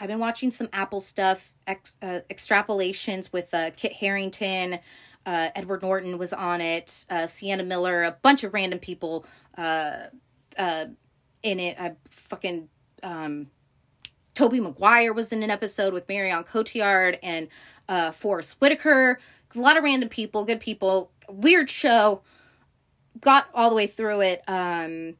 A: I've been watching some Apple stuff, ex, uh, extrapolations with uh, Kit Harington, uh, Edward Norton was on it, uh, Sienna Miller, a bunch of random people uh, uh, in it. I fucking um, Tobey Maguire was in an episode with Marion Cotillard and uh, Forest Whitaker. A lot of random people, good people. Weird show. Got all the way through it. Um,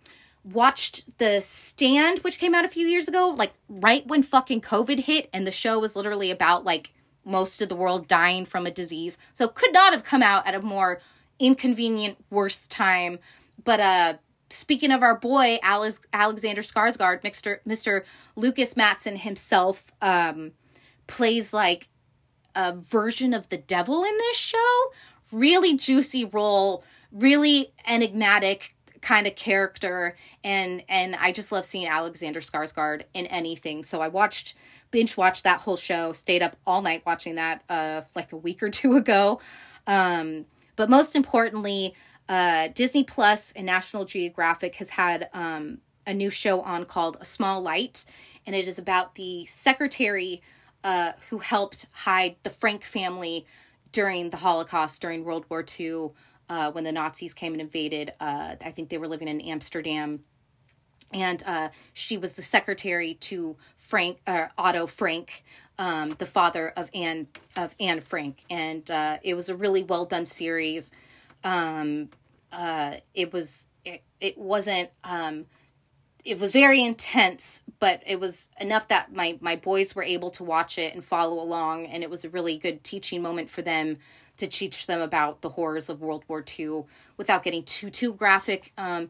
A: watched The Stand, which came out a few years ago, like right when fucking COVID hit, and the show was literally about like most of the world dying from a disease. So could not have come out at a more inconvenient, worse time. But uh speaking of our boy Alex, Alexander Skarsgård, Mr. Mr. Lukas Matsson himself um plays like a version of the devil in this show. Really juicy role, really enigmatic kind of character and and I just love seeing Alexander Skarsgård in anything. So I watched binge watched that whole show, stayed up all night watching that uh, like a week or two ago. Um, but most importantly, uh, Disney Plus and National Geographic has had um, a new show on called A Small Light. and it is about the secretary uh, who helped hide the Frank family during the Holocaust, during World War II, uh, when the Nazis came and invaded. Uh, I think they were living in Amsterdam. And uh, she was the secretary to Frank uh, Otto Frank, um, the father of Anne of Anne Frank, and uh, it was a really well done series. Um, uh, it was it, it wasn't um, it was very intense, but it was enough that my my boys were able to watch it and follow along, and it was a really good teaching moment for them to teach them about the horrors of World War II without getting too too graphic um,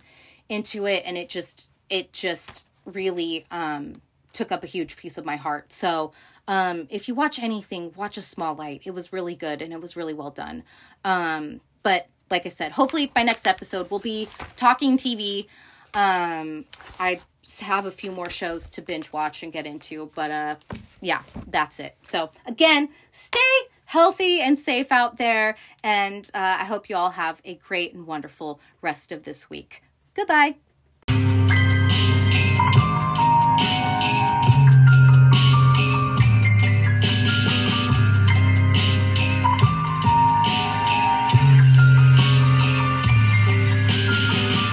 A: into it, and it just it just really um, took up a huge piece of my heart. So um, if you watch anything, watch A Small Light. It was really good and it was really well done. Um, but like I said, hopefully by next episode we'll be talking TV. Um, I have a few more shows to binge watch and get into, but uh, yeah, that's it. So again, stay healthy and safe out there, and uh, I hope you all have a great and wonderful rest of this week. Goodbye.